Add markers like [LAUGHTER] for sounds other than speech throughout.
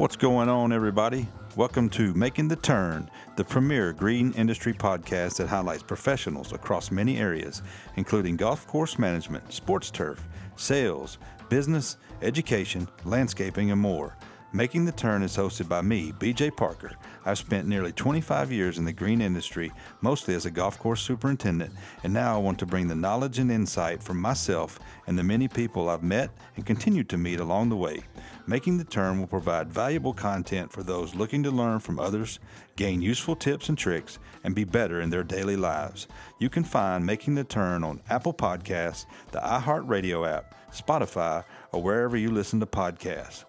What's going on, everybody? Welcome to Making the Turn, the premier green industry podcast that highlights professionals across many areas, including golf course management, sports turf, sales, business, education, landscaping, and more. Making the Turn is hosted by me, BJ Parker. I've spent nearly 25 years in the green industry, mostly as a golf course superintendent, and now I want to bring the knowledge and insight from myself and the many people I've met and continue to meet along the way. Making the Turn will provide valuable content for those looking to learn from others, gain useful tips and tricks, and be better in their daily lives. You can find Making the Turn on Apple Podcasts, the iHeartRadio app, Spotify, or wherever you listen to podcasts.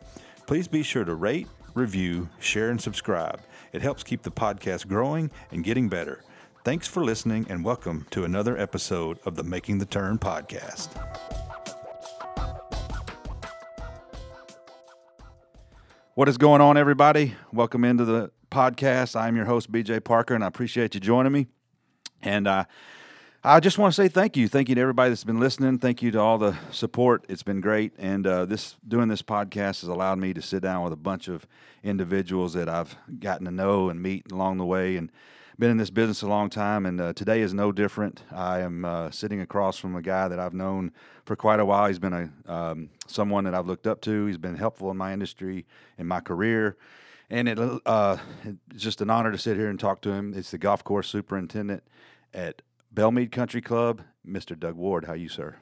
Please be sure to rate, review, share, and subscribe. It helps keep the podcast growing and getting better. Thanks for listening, and welcome to another episode of the Making the Turn podcast. What is going on, everybody? Welcome into the podcast. I'm your host, BJ Parker, and I appreciate you joining me. And uh, I just want to say thank you. Thank you to everybody that's been listening. Thank you to all the support. It's been great. And uh, this doing this podcast has allowed me to sit down with a bunch of individuals that I've gotten to know and meet along the way. And been in this business a long time, and uh, today is no different. I am uh, sitting across from a guy that I've known for quite a while. He's been a um, someone that I've looked up to. He's been helpful in my industry, in my career, and it, uh, it's just an honor to sit here and talk to him. It's the golf course superintendent at Belle Meade Country Club, Mr. Doug Ward. How you, sir?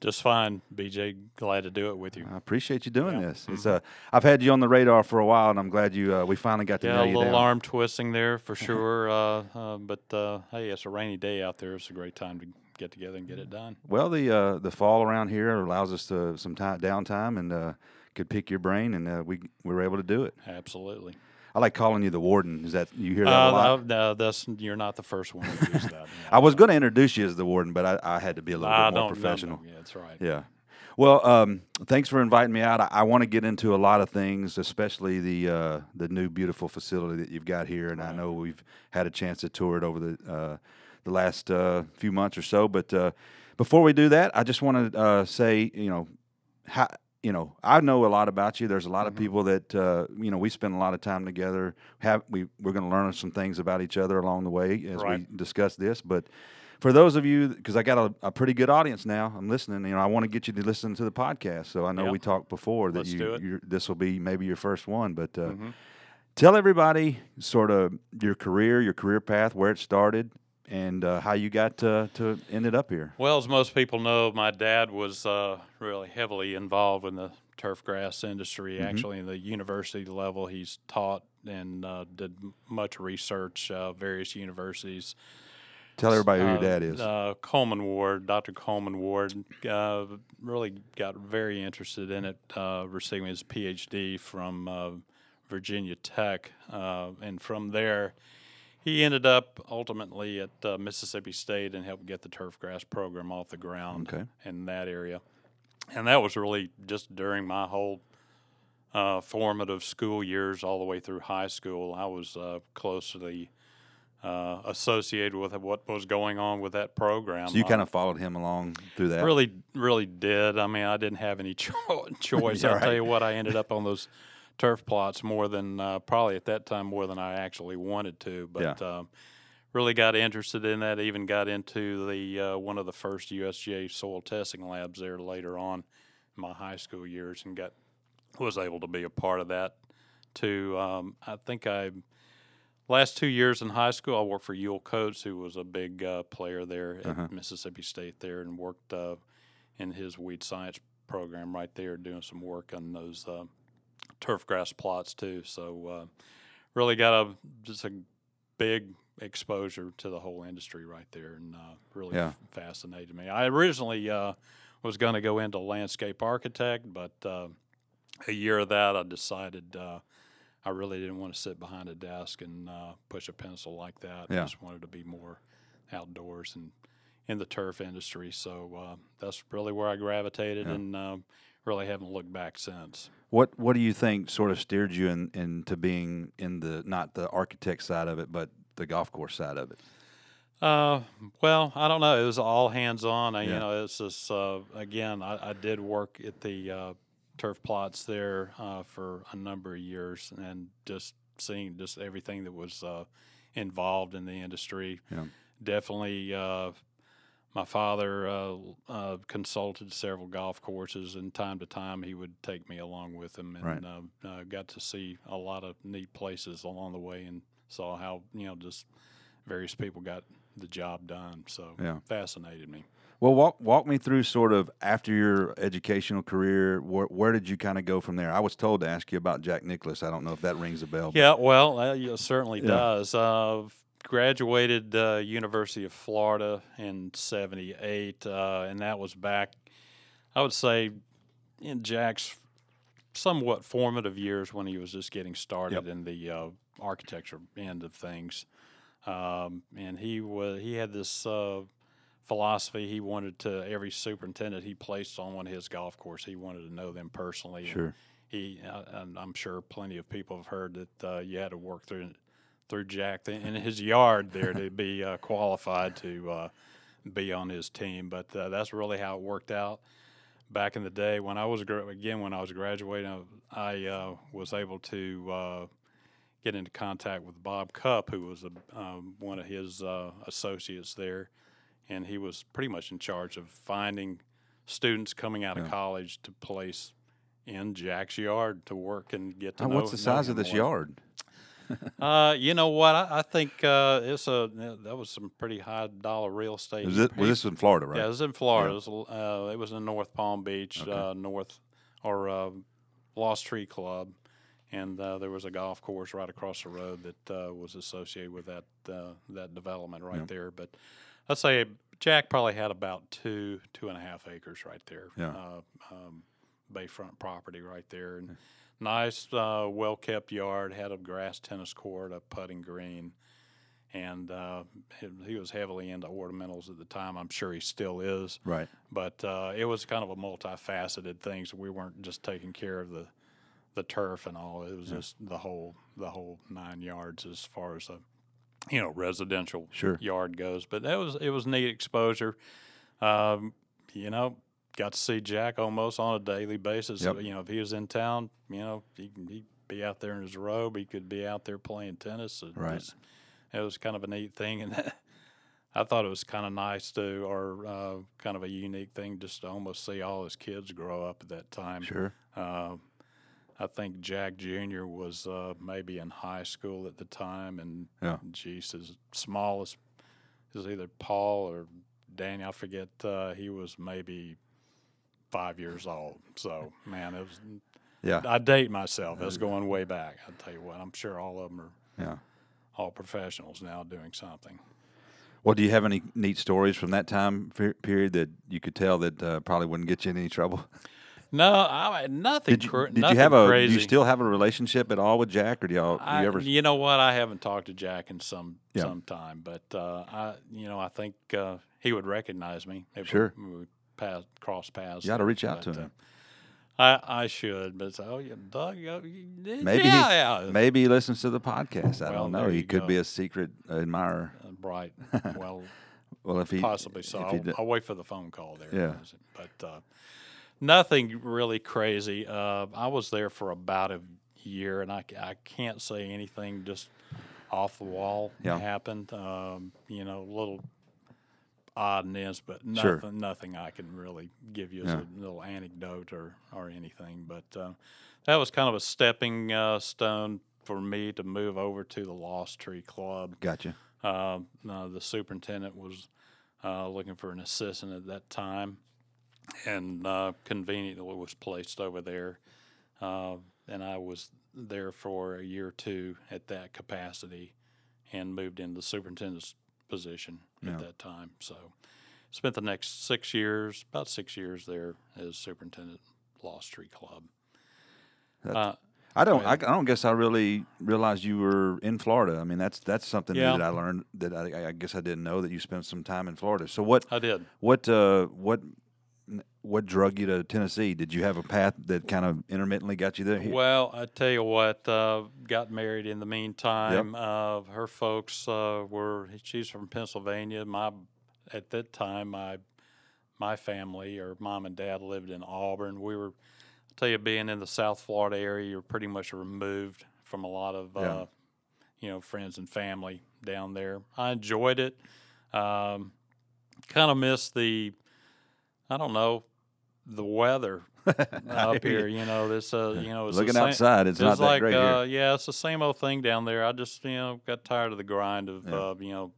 Just fine, BJ. Glad to do it with you. I appreciate you doing yeah. this. It's uh, I've had you on the radar for a while, and I'm glad you uh, we finally got to yeah, know you. Yeah, a little down. arm twisting there for [LAUGHS] sure. uh, uh, but uh, hey, it's a rainy day out there. It's a great time to get together and get it done. Well, the uh, the fall around here allows us to some time downtime and uh, could pick your brain, and we we were able to do it. Absolutely. I like calling you the warden. Is that you hear that uh, a lot? No, that's you're not the first one to use that. [LAUGHS] I was going to introduce you as the warden, but I, I had to be a little I bit more professional. No, no. Yeah, that's right. Yeah. Well, um, thanks for inviting me out. I, I want to get into a lot of things, especially the uh, the new beautiful facility that you've got here, and right. I know we've had a chance to tour it over the uh, the last uh, few months or so. But uh, before we do that, I just want to uh, say, you know, how you know, I know a lot about you. There's a lot mm-hmm. of people that uh, you know we spend a lot of time together. Have we? We're going to learn some things about each other along the way as right. we discuss this. But for those of you, because I got a, a, pretty good audience now, I'm listening. You know, I want to get you to listen to the podcast. So I know yep. we talked before that Let's you this will be maybe your first one, but. Uh, mm-hmm. Tell everybody sort of your career, your career path, where it started, and uh, how you got to, to ended up here. Well, as most people know, my dad was uh, really heavily involved in the turf grass industry. Mm-hmm. Actually, in the university level, he's taught and uh, did much research, uh, various universities. Tell everybody who your dad is. Uh, Coleman Ward, Dr. Coleman Ward, uh, really got very interested in it, receiving his PhD from Virginia Tech, and from there he ended up ultimately at uh, Mississippi State and helped get the turf grass program off the ground okay. in that area. And that was really just during my whole uh, formative school years, all the way through high school. I was uh, closely uh, associated with what was going on with that program. So you kind of followed him along through that. Really, really did. I mean, I didn't have any [LAUGHS] cho- [LAUGHS] choice. I'll right. tell you what, I ended up on those turf plots more than uh, probably at that time more than I actually wanted to. But yeah. um, really got interested in that. Even got into the uh, one of the first USGA soil testing labs there later on in my high school years, and got was able to be a part of that too. Um, I think I last two years in high school I worked for Euel Coats, who was a big uh, player there at uh-huh. Mississippi State there, and worked uh, in his weed science program right there, doing some work on those uh, turf grass plots too. So uh, really got a just a big exposure to the whole industry right there, and uh, really yeah. f- fascinated me. I originally uh, was going to go into landscape architect, but uh, a year of that, I decided uh, I really didn't want to sit behind a desk and uh, push a pencil like that. Yeah. I just wanted to be more outdoors and in the turf industry. So that's really where I gravitated, yeah. and really haven't looked back since. What What do you think sort of steered you in, into being in the not the architect side of it, but the golf course side of it? Uh, well, I don't know. It was all hands on. Yeah. You know, it's just uh, again, I, I, did work at the uh, turf plots there uh, for a number of years, and just seeing just everything that was uh, involved in the industry. Yeah. Definitely, uh, my father uh, uh, consulted several golf courses, and time to time he would take me along with him, and Right. uh, got to see a lot of neat places along the way, and saw how you know just various people got the job done. So Yeah. fascinated me. Well, walk walk me through sort of after your educational career. Where, where did you kind of go from there? I was told to ask you about Jack Nicklaus. I don't know if that rings a bell. Yeah, well, uh, yeah, certainly Yeah. does. Uh, graduated uh, University of Florida in '78, uh, and that was back, I would say, in Jack's somewhat formative years when he was just getting started in the uh, architecture end of things. Um, and he was he had this uh, philosophy. He wanted to every superintendent he placed on one of his golf course. He wanted to know them personally. and Sure. he uh, and I'm sure plenty of people have heard that uh, you had to work through through Jack in his yard there to be uh, qualified to uh, be on his team. But uh, that's really how it worked out. Back in the day when I was again when I was graduating, I uh, was able to uh, get into contact with Bob Cupp, who was a, um, one of his uh, associates there, and he was pretty much in charge of finding students coming out of college to place in Jack's yard to work and get to Uh, know. what's the size of this more. yard? Uh, you know what? I, I think uh, it's a that was some pretty high dollar real estate. Was it, was this in Florida, right? Yeah, it was in Florida. It, was, uh, it was in North Palm Beach, Okay. uh, North or uh, Lost Tree Club, and uh, there was a golf course right across the road that uh, was associated with that uh, that development right Yeah. there. But I'd say Jack probably had about two two and a half acres right there. Yeah. Uh, um, bayfront property right there, and nice, uh, well kept yard. Had a grass tennis court, a putting green and uh, he, was heavily into ornamentals at the time. I'm sure he still is, right. but uh, it was kind of a multifaceted thing. So we weren't just taking care of the the turf and all. It was Yeah. just the whole the whole nine yards as far as a you know residential Sure. yard goes. But that was it was neat exposure. Um, you know, got to see Jack almost on a daily basis. Yep. You know, if he was in town, you know, he he'd be out there in his robe. He could be out there playing tennis. It Right. was- it was kind of a neat thing, and [LAUGHS] I thought it was kind of nice to, or uh, kind of a unique thing, just to almost see all his kids grow up at that time. Sure. Uh, I think Jack Jr. was uh, maybe in high school at the time, and Yeah. geez, his smallest is either Paul or Danny. I forget. Uh, he was maybe five years old. So man, it was. Yeah. I date myself. It's going way back. I tell you what, I'm sure all of them are Yeah. all professionals now doing something. Well, do you have any neat stories from that time period that you could tell that uh, probably wouldn't get you in any trouble? [LAUGHS] No, I nothing. Did you, cra- did you have a? crazy. Do you still have a relationship at all with Jack, or do y'all? Do I, you ever? you know what? I haven't talked to Jack in some Yeah. some time, but uh, I, you know, I think uh, he would recognize me if Sure. we, we pass cross paths. You ought to reach out But, to him. Uh, I I should, but it's, oh yeah, Doug, uh, Maybe he- yeah, yeah, Maybe he listens to the podcast. I Well, don't know. He could be a secret admirer. Uh, right. [LAUGHS] Well, Well, if he possibly so. I'll, I'll wait for the phone call there. Yeah. But uh, nothing really crazy. Uh, I was there for about a year, and I, I can't say anything just off the wall Yeah. happened. Um, you know, little odd and ends, but Sure. nothing, nothing I can really give you as Yeah. a little anecdote or, or anything. But uh, that was kind of a stepping uh, stone for me to move over to the Lost Tree Club. gotcha. Uh, no, the superintendent was uh, looking for an assistant at that time, and uh, conveniently was placed over there. Uh, and I was there for a year or two at that capacity, and moved into the superintendent's position Yeah. at that time. So, spent the next six years, about six years there as superintendent, Lost Tree Club. Uh, I don't. I, I don't guess I really realized you were in Florida. I mean, that's that's something Yeah. that I learned that I, I guess I didn't know that you spent some time in Florida. So what I did. what uh, what what drug you to Tennessee? Did you have a path that kind of intermittently got you there? Well, I tell you what, uh, got married in the meantime. Uh, her folks uh, were she's from Pennsylvania. My at that time my my family or mom and dad lived in Auburn. We were i tell you, being in the South Florida area, you're pretty much removed from a lot of, Yeah. uh, you know, friends and family down there. I enjoyed it. Um, kind of missed the, I don't know, the weather [LAUGHS] up here. You know, this, uh, you know, it's Looking same- outside, it's, not that like, great uh, here. yeah, it's the same old thing down there. I just, you know, got tired of the grind of, Yeah. uh, you know,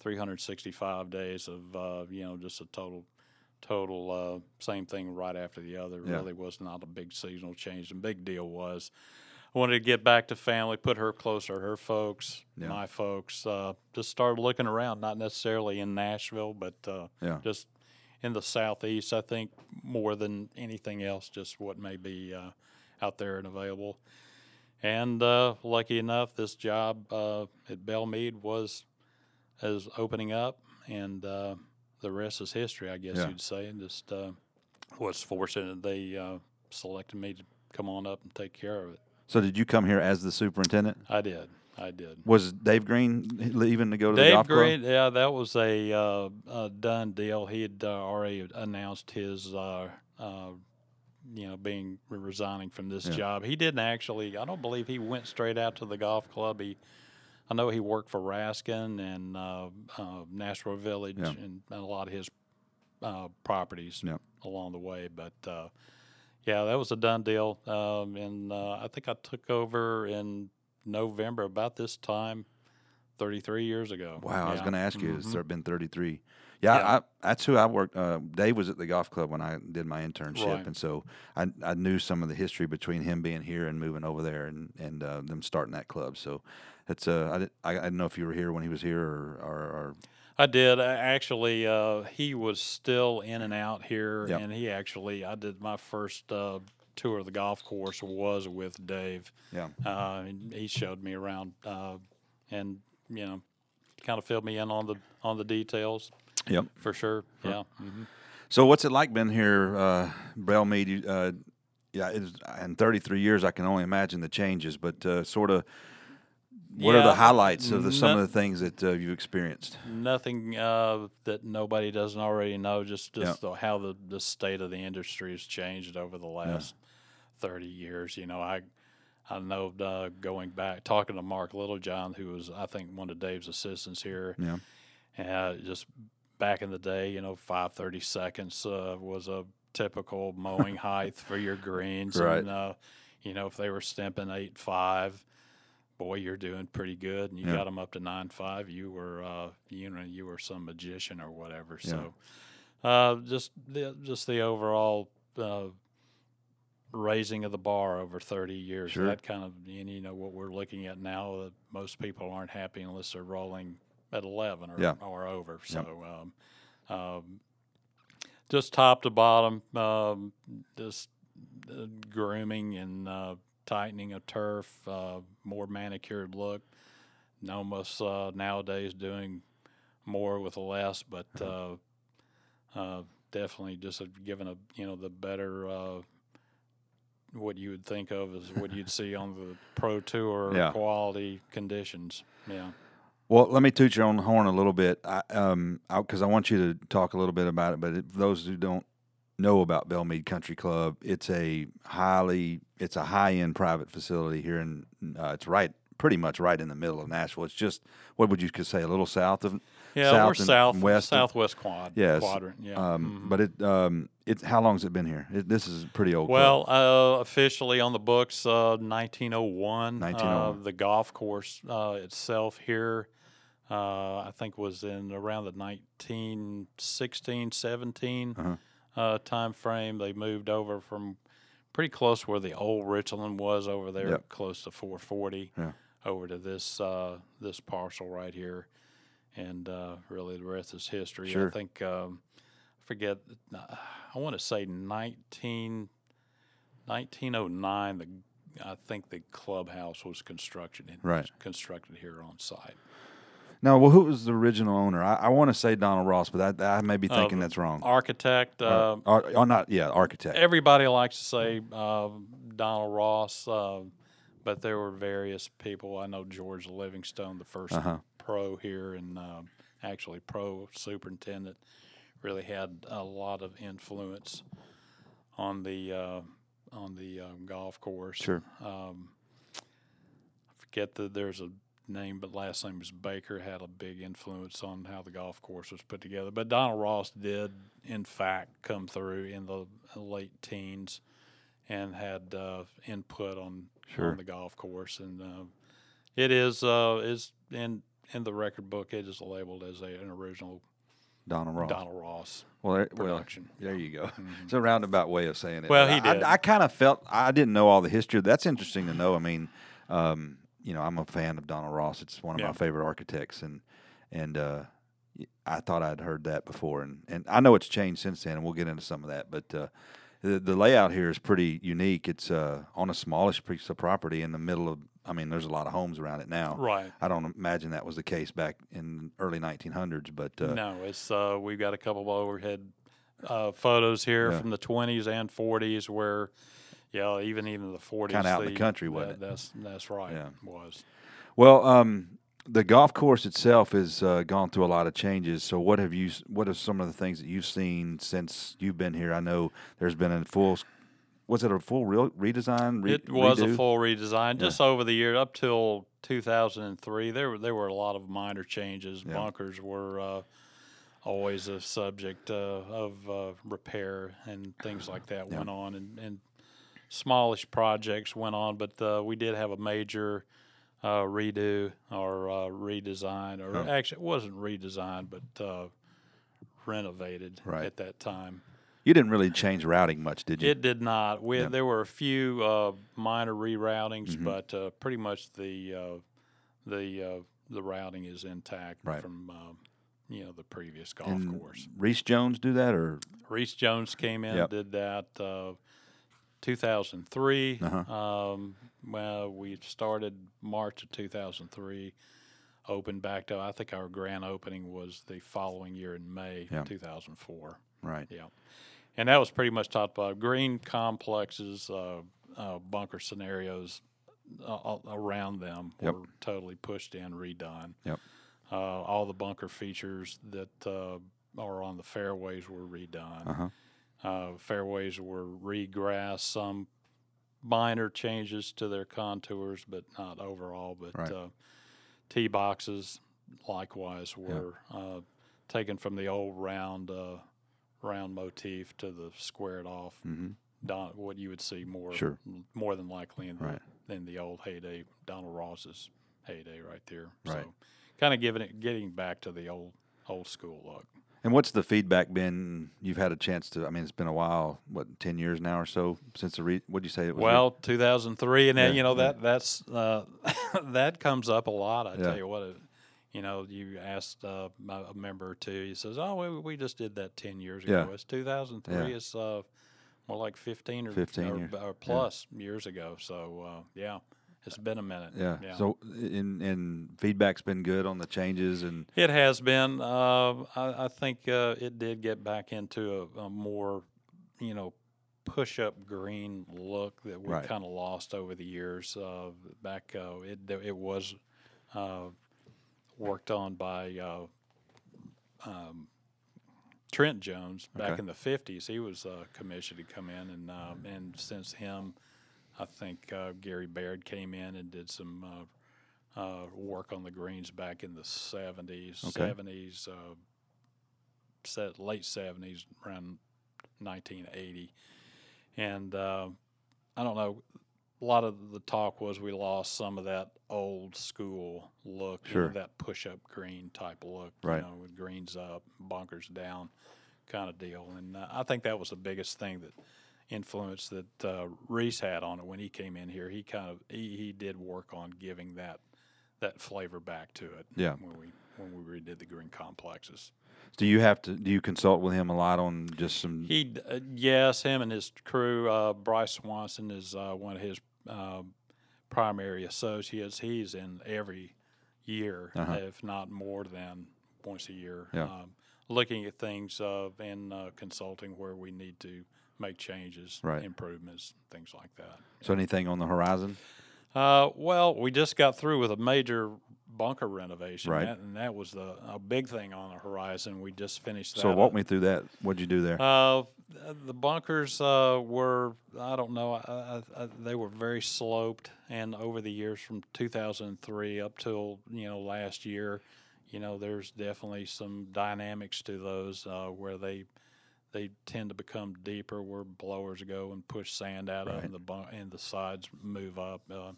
365 days of, uh, you know, just a total, total uh, same thing right after the other. Yeah. Really was not a big seasonal change. The big deal was I wanted to get back to family, put her closer, her folks, Yeah. my folks. Uh, just started looking around, not necessarily in Nashville, but uh, Yeah. just in the southeast. I think more than anything else, just what may be uh, out there and available. And uh, lucky enough, this job uh, at Belle Meade was is opening up, and uh, the rest is history, I guess Yeah. you'd say. And just uh, was fortunate they uh, selected me to come on up and take care of it. So did you come here as the superintendent? I did. I did. Was Dave Green leaving to go to the Dave golf Green, yeah, that was a, uh, a done deal. He had uh, already announced his, uh, uh, you know, being resigning from this Yeah. job. He didn't actually. I don't believe he went straight out to the golf club. He, I know he worked for Raskin and uh, uh, Nashville Village Yeah. and, and a lot of his uh, properties Yeah. along the way. But uh, yeah, that was a done deal. Um, and uh, I think I took over in November about this time. 33 years ago. Wow, I was going to ask you. It's Mhm. been 33. Yeah, Yeah. I, that's who I worked. Uh, Dave was at the golf club when I did my internship, Right. and so I, I knew some of the history between him being here and moving over there, and and uh, them starting that club. So it's uh, I, did, I I didn't know if you were here when he was here or or, or I did actually. Uh, he was still in and out here, Yep. and he actually. I did my first uh, tour of the golf course was with Dave. yeah Uh, he showed me around, uh, and you know, kind of filled me in on the on the details yep. for sure. Yeah. hmm So what's it like being here, uh, Uh, yeah, in 33 years, I can only imagine the changes, but uh, sort of. What are the highlights of the, some no- of the things that uh, you've experienced? Nothing uh, that nobody doesn't already know. Just Yeah. just the, how the, the state of the industry has changed over the last thirty years. You know, I I know uh, going back talking to Mark Littlejohn, who was I think one of Dave's assistants here. Yeah. Uh, just back in the day, you know, five thirty seconds uh, was a typical mowing [LAUGHS] height for your greens. Right. And, uh, you know, if they were stimping eight five, boy, you're doing pretty good, and you Yeah. got them up to nine five. You were, uh, you know, you were some magician or whatever. Yeah. So, uh, just the just the overall. Uh, raising of the bar over 30 years Sure. that kind of and you know what we're looking at now uh, most people aren't happy unless they're rolling at 11 or, Yeah. or over so um, um, just top to bottom um, just uh, grooming and uh, tightening of turf uh, more manicured look Nomus uh, nowadays doing more with less but uh, uh, definitely just a, given a you know the better uh, what you would think of as what you'd see on the pro tour Yeah. quality conditions. Yeah. Well, let me toot your own horn a little bit, I, um, because I, want you to talk a little bit about it. But if those who don't know about Belle Meade Country Club, it's a highly, it's a high end private facility here, and uh, it's right, pretty much right in the middle of Nashville. It's just what would you could say, a little south of, Yeah, South and south west southwest quad Yes, quadrant. Yeah. um, mhm. but it, um, it's how long has it been here? It, this is pretty old. Well, uh, officially on the books, uh, 1901. 1901. Uh, the golf course uh, itself here, uh, I think, was in around the 1916, 17 Uh-huh. Uh, time frame. They moved over from pretty close where the old Richland was over there, Yep. close to 440, Yeah. over to this uh, this parcel right here. And uh, really, the rest is history. Sure. I think, um, I forget, I want to say 19, 1909, the, I think the clubhouse was constructed Right. constructed here on site. Now, well, who was the original owner? I, I want to say Donald Ross, but I, I may be thinking Uh, that's wrong. Architect, Uh, uh, ar- oh, not yeah, architect. everybody likes to say uh, Donald Ross, uh, but there were various people. I know George Livingstone, the 1st Uh-huh. pro here, and uh, actually pro superintendent, really had a lot of influence on the uh, on the golf course. Sure. Um, I forget that there's a name, but last name was Baker. Had a big influence on how the golf course was put together. But Donald Ross did, in fact, come through in the late teens and had uh, input on, Sure. on the golf course. And uh, it is uh, is in in the record book. It is labeled as a, an original Donald Ross. Donald Ross Well, there, well, production. there you go. Mhm. It's a roundabout way of saying it. Well, he I- did. I, I kind of felt I didn't know all the history. That's interesting to know. I mean, um, you know, I'm a fan of Donald Ross. It's one of Yeah. my favorite architects, and and uh, I thought I'd heard that before, and and I know it's changed since then, and we'll get into some of that. But uh, the the layout here is pretty unique. It's uh, on a smallish piece of property in the middle of. I mean, there's a lot of homes around it now. Right. I don't imagine that was the case back in early 1900s, but uh, no, it's uh, we've got a couple of overhead uh, photos here Yeah. from the 20s and 40s where, yeah, even even the 40s. Kinda out in the country, wasn't that- That's that's right. Yeah. Was Well, um, the golf course itself has uh, gone through a lot of changes. So, what have you? What are some of the things that you've seen since you've been here? I know there's been a full. Was it a full real redesign? Re- it was a full redesign just over the year up till 2003. There were there were a lot of minor changes. Yeah. Bunkers were. Uh, Always a subject uh, of uh, repair and things like that Yeah. went on, and, and smallish projects went on, but uh, we did have a major uh, redo or uh, redesign, or Oh. actually, it wasn't redesigned, but uh, renovated Right. at that time. You didn't really change routing much, did you? It did not. We Yeah. there were a few uh, minor reroutings, Mhm. but uh, pretty much the uh, the uh, the routing is intact Right. from uh, you know the previous golf and course. Rees Jones do that, or Rees Jones came in Yep. and did that. Uh, 2003. Uh-huh. Um, well, we started March of 2003. Opened back to I think our grand opening was the following year in May Yeah. 2004. right? Yeah, and that was pretty much top by green complexes, uh, uh, bunker scenarios uh, around them Yep. were totally pushed in, redone. Yep. Uh, all the bunker features that uh, are on the fairways were redone. Uh huh. Uh, fairways were regrassed. Some minor changes to their contours, but not overall. But Right. uh, tee boxes likewise were uh, taken from the old round uh, round motif to the squared off. hmm Don, what you would see more Sure. more than likely in the Right. in the old heyday Donald Ross's heyday right there. Right. So kind of giving it getting back to the old old school look. And what's the feedback been? You've had a chance to. I mean, it's been a while. What, ten years now or so since the re? What'd you say it was? re- Well, 2003, and then you know yeah. that that's uh, [LAUGHS] that comes up a lot. I Yeah. tell you what, it, you know, you asked uh, a member or two. He says, "Oh, we, we just did that 10 years ago." Yeah. It's 2003. Yeah. It's uh, more like 15 or 15 or, years. or plus years ago. So uh, yeah, it's been a minute. yeah. So, in in feedback's been good on the changes and It has been. Uh, I, I think uh, it did get back into a, a more, you know, push up green look that we Right. kind of lost over the years. Uh, back, uh, it it was uh, worked on by uh, um, Trent Jones back Okay. in the fifties. He was uh, commissioned to come in, and and since him, I think uh, Gary Baird came in and did some. Uh, uh, work on the greens back in the 70s, Okay. 70s, uh, set, late 70s, around 1980. And uh, I don't know, a lot of the talk was we lost some of that old school look, you know, that push up green type of look, Right. you know, with greens up, bunkers down kind of deal. And uh, I think that was the biggest thing that influence that uh, Rees had on it when he came in here. He kind of he, he did work on giving that that flavor back to it. Yeah. When we when we redid the green complexes. do you have to? Do you consult with him a lot on just some? He uh, yes, him and his crew. Uh, Bryce Swanson is uh, one of his uh, primary associates. He's in every year, Uh-huh. if not more than once a year, Yeah. um, looking at things and uh, consulting where we need to make changes, Right. improvements, things like that. so anything on the horizon? Uh, well, we just got through with a major bunker renovation, Right. that, and that was the a big thing on the horizon. We just finished that. So walk up. me through that. What'd you do there? Uh, the bunkers uh, were I don't know I, I, I, they were very sloped, and over the years from 2003 up till you know last year, you know there's definitely some dynamics to those uh, where they they tend to become deeper where blowers go and push sand out of Right. them, the and the sides move up. Uh,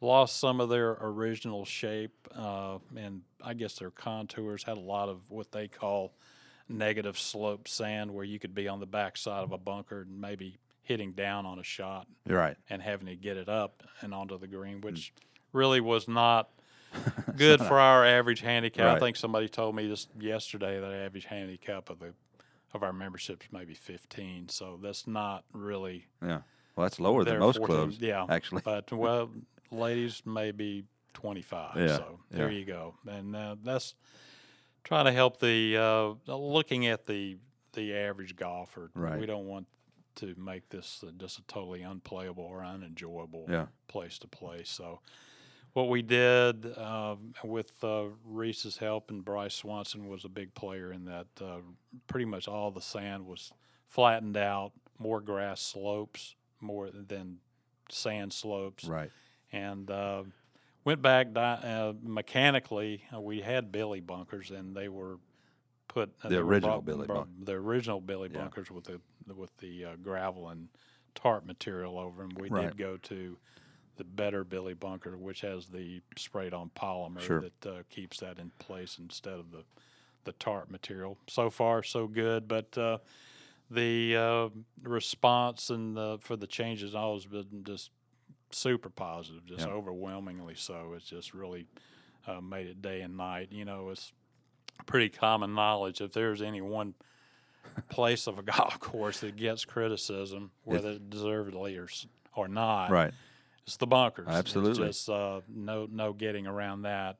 lost some of their original shape, uh, and I guess their contours had a lot of what they call negative slope sand, where you could be on the backside of a bunker and maybe hitting down on a shot right. and having to get it up and onto the green, which really was not [LAUGHS] good for our average handicap. Right. I think somebody told me this yesterday that average handicap of the of our memberships maybe 15. So that's not really Yeah. Well, that's lower than most forte. clubs. Yeah, actually. but [LAUGHS] well, ladies maybe 25. Yeah, So there yeah. you go, and uh, that's trying to help the uh, looking at the the average golfer. Right. We don't want to make this uh, just a totally unplayable or unenjoyable Yeah. place to play. So. What we did um, with uh, Rees's help and Bryce Swanson was a big player in that. Uh, pretty much all the sand was flattened out, more grass slopes, more than sand slopes Right. and uh, went back di- uh, mechanically. Uh, we had Billy bunkers, and they were put uh, The original brought- Billy brought- the original Billy Yeah. bunkers with the with the uh, gravel and tarp material over them. We Right. did go to the better Billy bunker, which has the sprayed on polymer Sure. that uh, keeps that in place instead of the the tarp material. So far, so good, but. Uh, the uh, response and the, for the changes all has been just super positive, just Yeah. overwhelmingly so. It's just really uh, made it day and night. You know, it's pretty common knowledge if there's any one place of a [LAUGHS] golf course that gets criticism, whether deservedly or or not, Right. It's the bunkers. Absolutely. it's just uh, no no getting around that.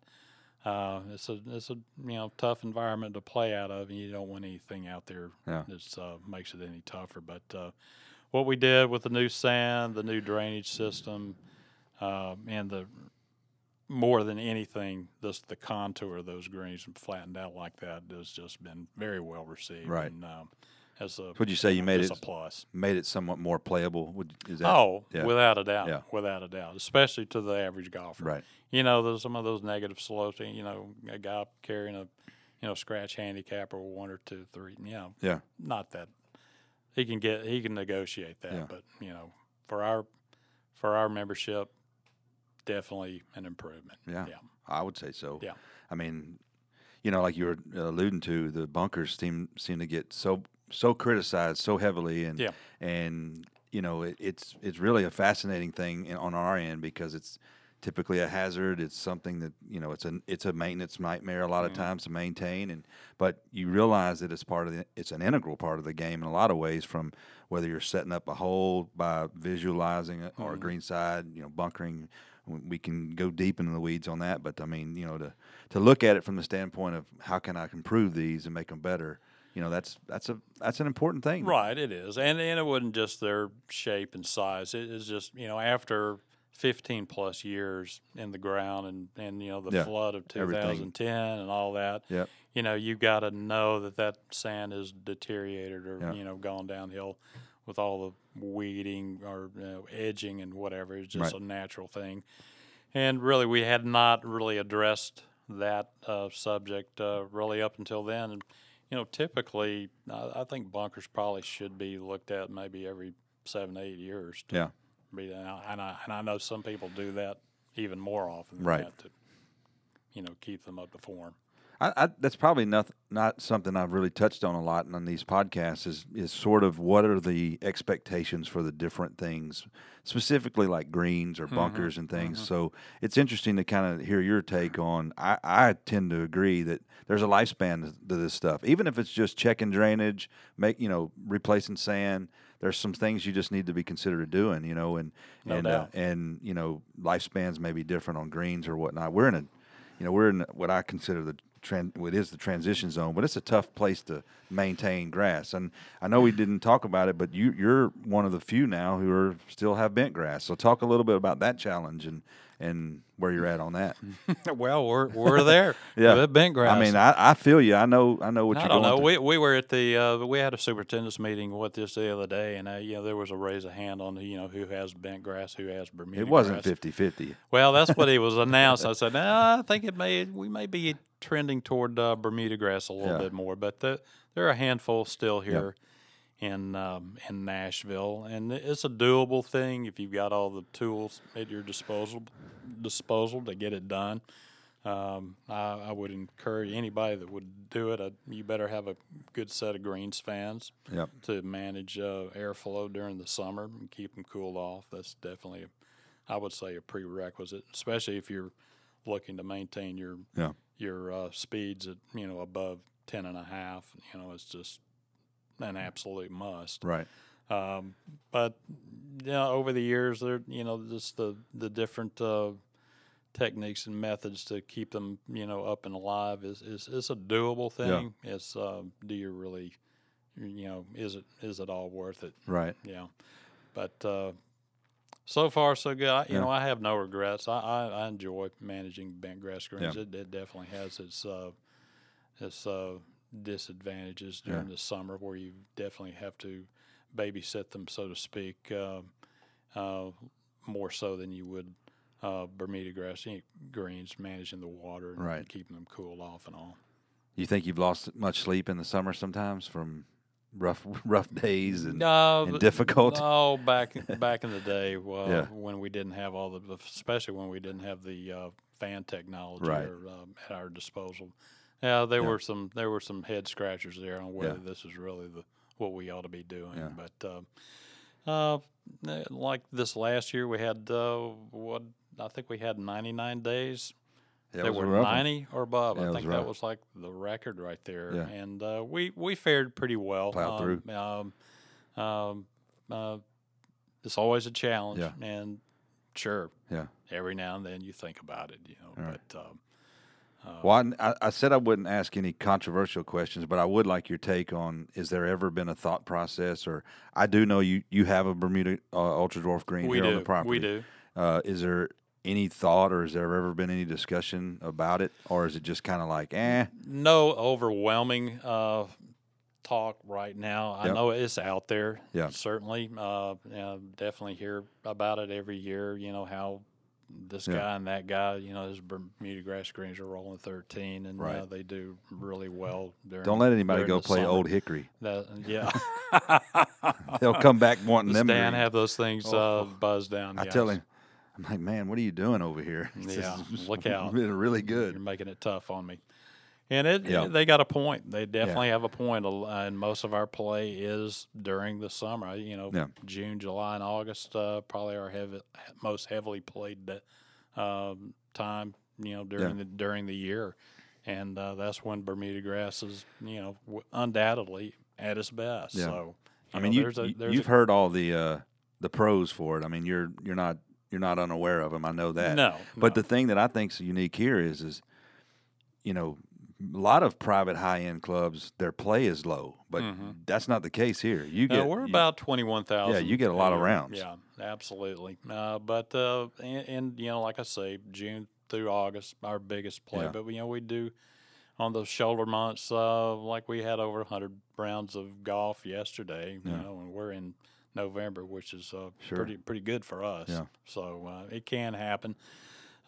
Uh, it's a it's a you know tough environment to play out of, and you don't want anything out there Yeah. that uh, makes it any tougher. But uh, what we did with the new sand, the new drainage system, uh, and the more than anything, this the contour of those greens flattened out like that has just been very well received. Right. And, um, as a Would you say you made it a plus. made it somewhat more playable? Would is that Oh, yeah. without a doubt, Yeah. without a doubt, especially to the average golfer. right? You know, there's some of those negative slopes. You know, a guy carrying a, you know, scratch handicap or one or two, three. You know, Yeah. not that he can get he can negotiate that, Yeah. but you know, for our for our membership, definitely an improvement. Yeah. yeah, I would say so. Yeah. I mean, you know, like you were alluding to, the bunkers seem seem to get so so criticized so heavily, and Yeah. and you know, it, it's it's really a fascinating thing in, on our end because it's typically a hazard. It's something that you know, it's a it's a maintenance nightmare a lot of Mhm. times to maintain, and but you realize that it's part of the it's an integral part of the game in a lot of ways. From whether you're setting up a hole by visualizing it or a Mhm. green side, you know, bunkering we can go deep into the weeds on that, but I mean, you know, to to look at it from the standpoint of how can I improve these and make them better, you know, that's that's a that's an important thing. right. It is, and and it wasn't just their shape and size. It is just you know after. 15 plus years in the ground and, and you know the Yeah, flood of everything. 2010 and all that Yep. you know, you got to know that that sand is deteriorated or Yeah. you know gone downhill with all the weeding or you know, edging and whatever. It's just Right. a natural thing. And really, we had not really addressed that uh, subject uh, really up until then. And you know, typically, I, I think bunkers probably should be looked at maybe every seven, eight years. To Yeah. Be, and, I, and I know some people do that even more often than Right. that to you know keep them up to form. I, I, that's probably not not something I've really touched on a lot on these podcasts. Is is sort of what are the expectations for the different things, specifically like greens or bunkers and things. So it's interesting to kind of hear your take on. I, I tend to agree that there's a lifespan to this stuff, even if it's just checking drainage, make you know replacing sand. There's some things you just need to be considered doing, you know, and No and uh, and you know lifespans may be different on greens or whatnot. We're in a you know, we're in what I consider the tran- what is the transition zone, but it's a tough place to maintain grass. And I know we didn't talk about it, but you you're one of the few now who are still have bent grass. So talk a little bit about that challenge and and where you're at on that. [LAUGHS] well, we're we're there. [LAUGHS] yeah, bent grass. I mean, I, I feel you. I know I know what you're I don't know. through. We we were at the uh, we had a superintendent's meeting with this the other day, and uh, you know there was a raise a hand on you know who has bent grass, who has Bermuda. it wasn't grass. 50-50. Well, that's what he was [LAUGHS] announced. I said, nah, I think it may we may be trending toward uh, Bermuda grass a little Yeah. bit more, but the, there are a handful still here in um, in Nashville, and it's a doable thing if you've got all the tools at your disposal disposal to get it done. Um, I, I would encourage anybody that would do it. Uh, you better have a good set of greens fans Yep. to manage uh, airflow during the summer and keep them cooled off. That's definitely, a, I would say, a prerequisite, especially if you're looking to maintain your Yeah. Your uh, speeds at you know above ten and a half. You know, it's just an absolute must. Right. Um, but you know, over the years, there you know just the the different uh, techniques and methods to keep them you know up and alive is is, is a doable thing. It's uh, do you really you know is it is it all worth it? Right. Yeah, but uh, so far so good. I, you Yeah. know, I have no regrets. I, I, I enjoy managing bent grass greens. It, it definitely has its uh, its uh, disadvantages Yeah. during the summer, where you definitely have to babysit them, so to speak, uh, uh, more so than you would uh, Bermuda grass greens, managing the water and Right. keeping them cool off and all. You think you've lost much sleep in the summer sometimes from rough [LAUGHS] rough days and, No, and difficult? No, back [LAUGHS] back in the day, Yeah. when we didn't have all the, especially when we didn't have the uh, fan technology Right. or, um, at our disposal. Yeah, there Yeah. were some there were some head scratchers there on whether Yeah. this is really the what we ought to be doing. But uh, uh, like this last year, we had uh, what I think we had 99 days Yeah, they were one. 90 or above. Yeah, I was think rough. that was like the record right there. Yeah. And uh, we we fared pretty well. Plowed um, through. Um, um, uh, it's always a challenge, Yeah. and sure, Yeah. every now and then you think about it, you know. Right. But um, uh, Well, I, I said I wouldn't ask any controversial questions, but I would like your take on: Is there ever been a thought process, or I do know you you have a Bermuda uh, Ultra Dwarf Green we here do. on the property. We do. Uh, is there any thought, or has there ever been any discussion about it, or is it just kind of like, eh? No overwhelming uh, talk right now. I Yep. know it's out there. Yeah. Certainly. Uh, you know, definitely hear about it every year. You know how this guy and that guy. You know, his Bermuda grass greens are rolling thirteen, and uh, they do really well. During, Don't let anybody go play summer. Old Hickory. That, yeah. [LAUGHS] They'll come back wanting them. to Dan be- have those things uh, Oh. buzzed down? I tell him, I'm like, man, what are you doing over here? [LAUGHS] Yeah, look out. [LAUGHS] Been really good. You're making it tough on me. And it, Yeah. they got a point. They definitely have a point. And most of our play is during the summer. You know, Yeah. June, July, and August uh, probably our heavy, most heavily played um, time. You know, during Yeah. the during the year, and uh, that's when Bermuda grass is you know w- undoubtedly at its best. Yeah. So, I know, mean, you, there's a, you there's you've a, heard all the uh, the pros for it. I mean, you're you're not you're not unaware of them. I know that. no, But no. the thing that I think is unique here is, is you know, a lot of private high end clubs, their play is low, but Mhm. that's not the case here. You No, get we're you- about twenty one thousand. Yeah, you get a lot of rounds. Yeah, absolutely. Uh, but uh, and, and you know, like I say, June through August, our biggest play. Yeah. But you know, we do on those shoulder months, uh, like we had over hundred rounds of golf yesterday. You Yeah. know, and we're in November, which is uh, Sure. pretty pretty good for us. Yeah. So uh, it can happen.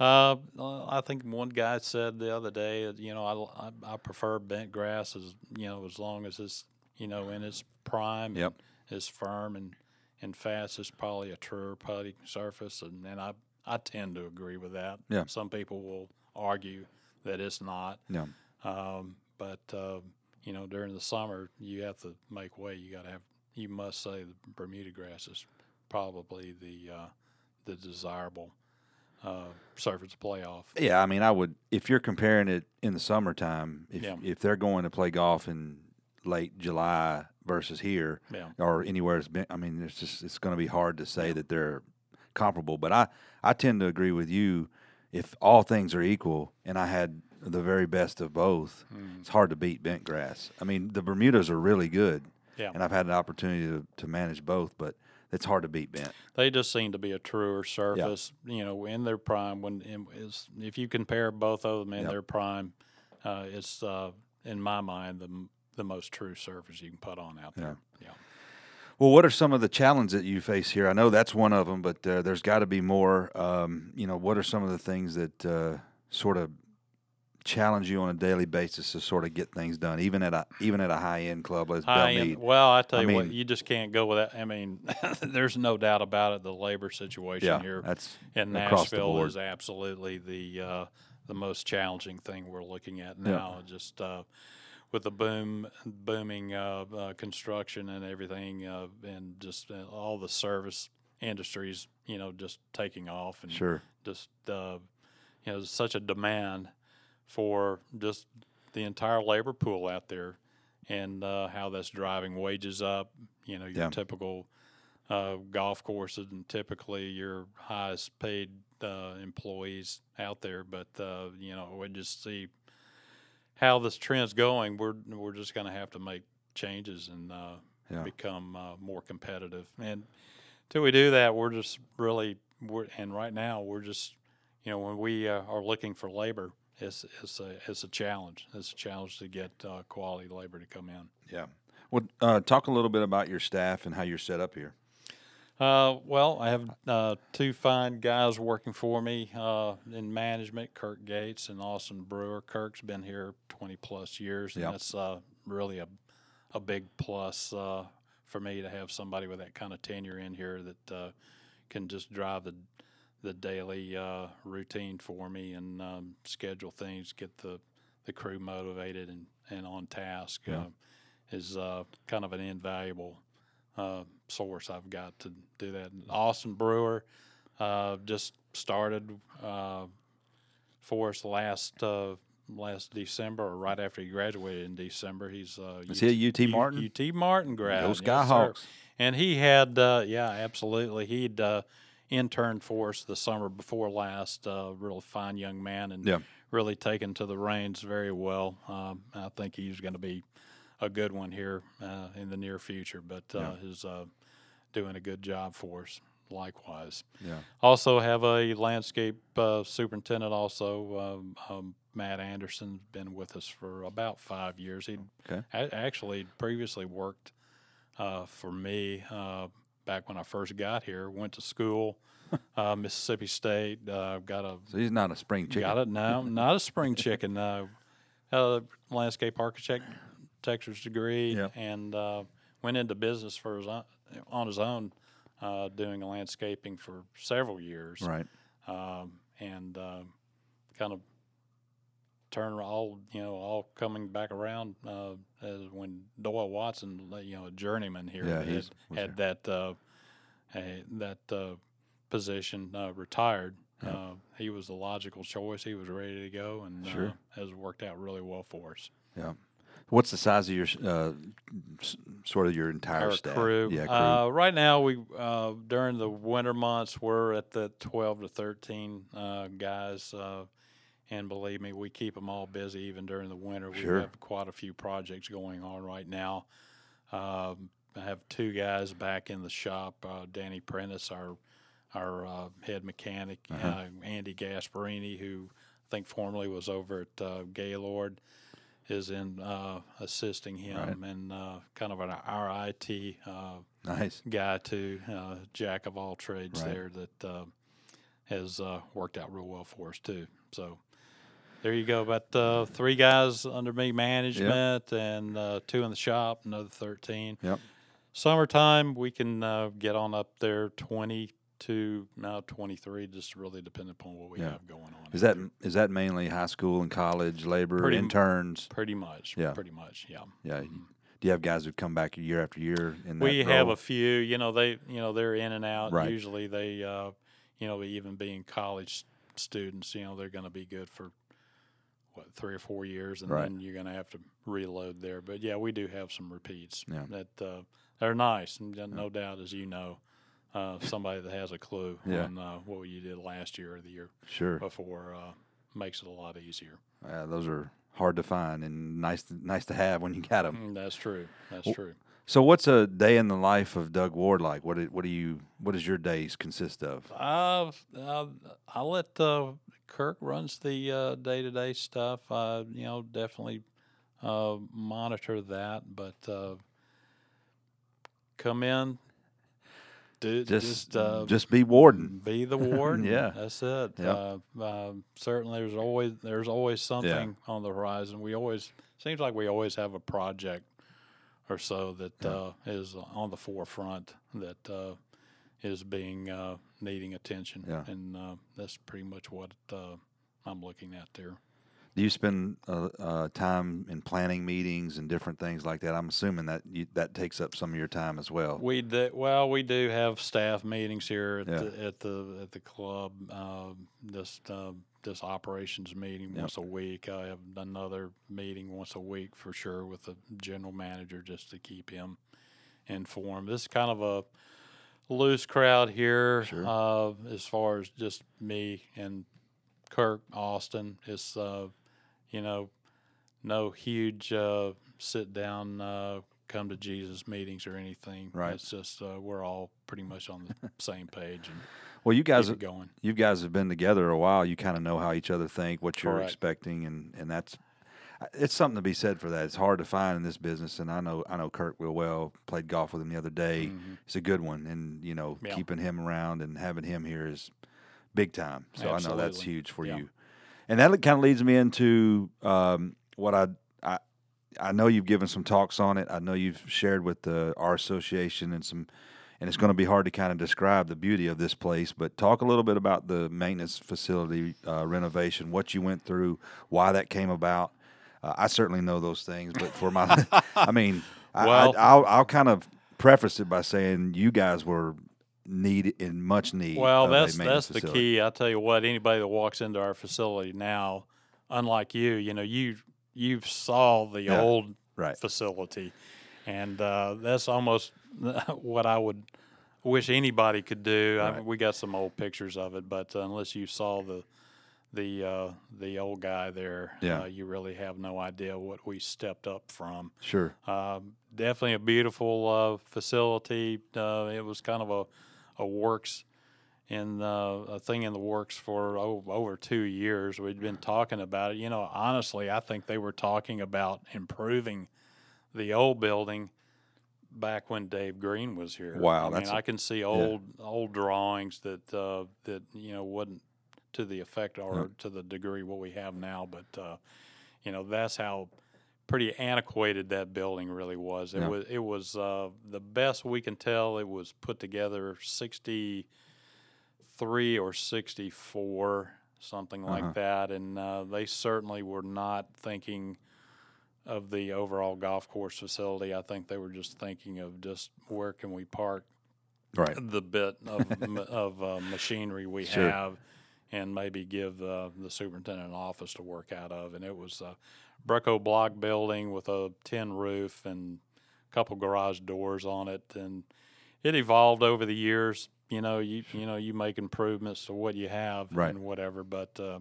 Uh, I think one guy said the other day, you know, I, I, I prefer bent grass as you know as long as it's you know in its prime. Yep. and Is firm and and fast. It's probably a truer putting surface, and, and I I tend to agree with that. Yeah. Some people will argue that it's not. Yeah. Um, but uh, you know, during the summer, you have to make way. You got to have. You must say the Bermuda grass is probably the uh, the desirable uh, surface to play off. Yeah, I mean, I would if you're comparing it in the summertime. If Yeah. if they're going to play golf in late July versus here, Yeah. or anywhere it's been, I mean, it's just it's going to be hard to say that they're comparable. But I I tend to agree with you. If all things are equal, and I had the very best of both, Mm. it's hard to beat bent grass. I mean, the Bermudas are really good, Yeah. and I've had an opportunity to, to manage both. But it's hard to beat bent. They just seem to be a truer surface, yeah. you know, in their prime. When in, if you compare both of them in yep. their prime, uh, it's uh, in my mind the the most true surface you can put on out there. Yeah. yeah. Well, what are some of the challenges that you face here? I know that's one of them, but uh, there's got to be more. Um, you know, what are some of the things that uh, sort of challenge you on a daily basis to sort of get things done, even at a even at a high end club high Belle Meade. Well, I tell you I mean, what, you just can't go without. I mean, [LAUGHS] there's no doubt about it. The labor situation yeah, here that's in Nashville is absolutely the uh, the most challenging thing we're looking at now. Yeah. Just uh, with the boom booming uh, uh construction and everything, uh, and just uh, all the service industries, you know, just taking off and sure. just you know, such a demand for just the entire labor pool out there and uh, how that's driving wages up. You know, your yeah. typical uh, golf courses and typically your highest paid uh, employees out there. But uh, you know, we just see how this trend's going. We're we're just going to have to make changes and uh, yeah. become uh, more competitive. And till we do that, we're just really we're, and right now we're just you know when we are looking for labor it's, it's a it's a challenge. It's a challenge to get uh, quality labor to come in. Yeah. Well, uh, talk a little bit about your staff and how you're set up here. Uh, well, I have uh, two fine guys working for me uh, in management, Kirk Gates and Austin Brewer. Kirk's been here 20 plus years, and yep. that's uh, really a, a big plus for me to have somebody with that kind of tenure in here that can just drive the the daily uh, routine for me and um, schedule things, get the, the crew motivated and, and on task yeah. uh, is uh, kind of an invaluable uh, source I've got to do that. Austin Brewer uh, just started uh, for us last last December or right after he graduated in December. He's uh, is UT, he a UT Martin? UT Martin grad. Those Skyhawks. Yes, and he had, yeah, absolutely. He'd interned for us the summer before last. Uh, real fine young man and yeah. really taken to the reins very well. Um, I think he's going to be a good one here uh, in the near future, but uh, yeah. is uh, doing a good job for us. Likewise, yeah. Also have a landscape uh, superintendent. Also, um, um, Matt Anderson been with us for about five years. He okay. a- actually previously worked uh, for me back when I first got here. Went to school, uh, Mississippi State. Uh, got a. So he's not a spring chicken. Got it? No, [LAUGHS] not a spring chicken. Uh, had a landscape architect architecture's degree yep. and uh, went into business for his own, on his own, uh, doing landscaping for several years. Right. Um, and uh, kind of turn all you know all coming back around uh, as when Doyle Watson, you know, a journeyman here, yeah, had, had that uh, a, that uh, position uh, retired. Yeah. Uh, he was the logical choice. He was ready to go, and uh, sure. has worked out really well for us. Yeah. What's the size of your sort of your entire Our staff? Crew. Yeah, crew. right now we during the winter months we're at the twelve to thirteen guys and believe me, we keep them all busy even during the winter. Sure. We have quite a few projects going on right now. Um, I have two guys back in the shop. Uh, Danny Prentice, our our uh, head mechanic, uh-huh. uh, Andy Gasparini, who I think formerly was over at uh, Gaylord, is in uh, assisting him right. and uh, kind of an our IT nice. guy too, jack of all trades right. there that has worked out real well for us too. So there you go. About uh, three guys under me management yep. and uh, two in the shop, another 13. Yep. Summertime, we can uh, get on up there 20 to now 23, just really depending upon what we yeah. have going on. Is that is that mainly high school and college labor pretty, interns? Pretty much. Yeah. Pretty much. Yeah. Yeah. Mm-hmm. Do you have guys who come back year after year? In we role? have a few. You know, they you know they're in and out. Right. Usually they, uh, you know, even being college students, you know, they're going to be good for what three or four years, and right. then you're going to have to reload there. But yeah, we do have some repeats yeah. that uh, they're nice, and no yeah. doubt, as you know, uh, somebody that has a clue yeah. on uh, what you did last year or the year sure. before uh, makes it a lot easier. Yeah, those are hard to find and nice to, nice to have when you got them. Mm, that's true. That's well, true. So, what's a day in the life of Doug Ward like? What do, what do you what does your days consist of? Uh, uh I'll let uh, Kirk runs the day to day stuff. I you know definitely uh, monitor that, but uh, come in. Do, just just, uh, just be warden. Be the [LAUGHS] warden. yeah, that's it. Yep. certainly, there's always there's always something yeah. on the horizon. We always seems like we always have a project or so that uh, is on the forefront that uh, is being uh, needing attention, yeah. and uh, that's pretty much what uh, I'm looking at there. Do you spend uh, time in planning meetings and different things like that? I'm assuming that you, that takes up some of your time as well. We do, well, we do have staff meetings here at, yeah. the, at the at the club. Um, just this operations meeting yep. once a week. I have another meeting once a week for sure with the general manager just to keep him informed. This is kind of a loose crowd here sure. uh, as far as just me and Kirk Austin. It's uh, you know no huge uh, sit down uh, come to Jesus meetings or anything. Right. It's just uh, we're all pretty much on the [LAUGHS] same page and well, you guys, going. you guys have been together a while. You kind of know how each other think, what you're Correct. expecting, and and that's it's something to be said for that. It's hard to find in this business, and I know I know Kirk real well. Played golf with him the other day. Mm-hmm. It's a good one, and you know yeah. keeping him around and having him here is big time. So Absolutely. I know that's huge for yeah. you. And that kind of leads me into um, what I, I I know you've given some talks on it. I know you've shared with the, our association and some and it's going to be hard to kind of describe the beauty of this place. But talk a little bit about the maintenance facility uh, renovation, what you went through, why that came about. Uh, I certainly know those things, but for my, [LAUGHS] I mean, well, I, will I'll kind of preface it by saying you guys were need in much need. Well, that's that's facility. the key. I tell you what, anybody that walks into our facility now, unlike you, you know, you you saw the yeah, old right. facility, and uh, that's almost [LAUGHS] what I would wish anybody could do. Right. I we got some old pictures of it, but uh, unless you saw the the uh, the old guy there, yeah. Uh, you really have no idea what we stepped up from. Sure, um, definitely a beautiful uh, facility. Uh, it was kind of a a works in uh, a thing in the works for oh, over two years. We'd been talking about it. You know, honestly, I think they were talking about improving the old building back when Dave Green was here. Wow, I mean, I can see old yeah. old drawings that uh, that you know wasn't to the effect or yeah. to the degree what we have now, but uh, you know that's how pretty antiquated that building really was. It yeah. was it was uh, the best we can tell. It was put together sixty three or sixty four, something like uh-huh. that, and uh, they certainly were not thinking of the overall golf course facility. I think they were just thinking of just where can we park right. the bit of, [LAUGHS] of uh, machinery we sure. have and maybe give uh, the superintendent an office to work out of. And it was a Breco block building with a tin roof and a couple garage doors on it. And it evolved over the years. You know, you you know, you make improvements to what you have right. and whatever, but uh,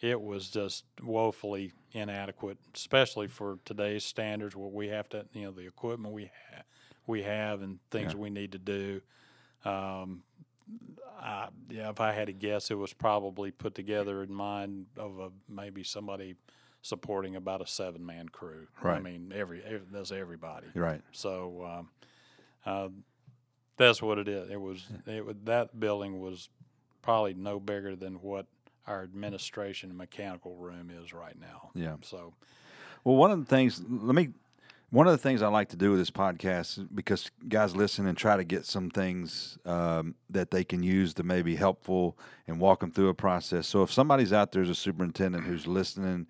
it was just woefully inadequate, especially for today's standards. What we have to, you know, the equipment we ha- we have and things yeah. we need to do. Um, I, yeah, if I had to guess, it was probably put together in mind of a, maybe somebody supporting about a seven man crew. Right. I mean, every, every that's everybody. Right. So um, uh, that's what it is. It was it that building was probably no bigger than what our administration mechanical room is right now. Yeah. So, well, one of the things, let me, one of the things I like to do with this podcast, because guys listen and try to get some things um, that they can use to maybe helpful and walk them through a process. So if somebody's out there as a superintendent who's listening,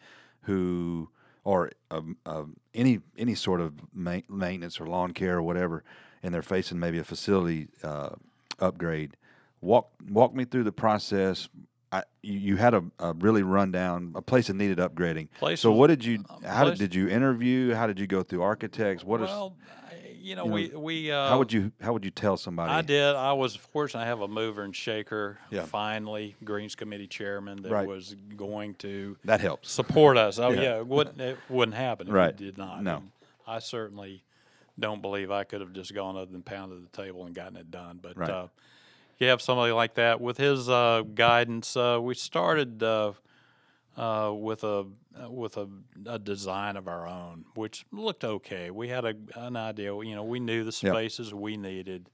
who or um, uh, any any sort of ma- maintenance or lawn care or whatever, and they're facing maybe a facility uh, upgrade, walk walk me through the process I, you had a, a, really rundown a place that needed upgrading. Place so what did you? How did, did you interview? How did you go through architects? What well, is, you know, you we know, we. Uh, how would you How would you tell somebody? I did. I was fortunate. I have a mover and shaker. Yeah. Finally, Greens Committee chairman that right. was going to that helps support us. Oh yeah, yeah it, wouldn't, it wouldn't happen if right. did not. No, I certainly don't believe I could have just gone up and pounded the table and gotten it done. But Right. uh, you have somebody like that with his uh, guidance. Uh, we started uh, with a with a, a design of our own, which looked okay. We had a, an idea. You know, we knew the Yep. spaces we needed,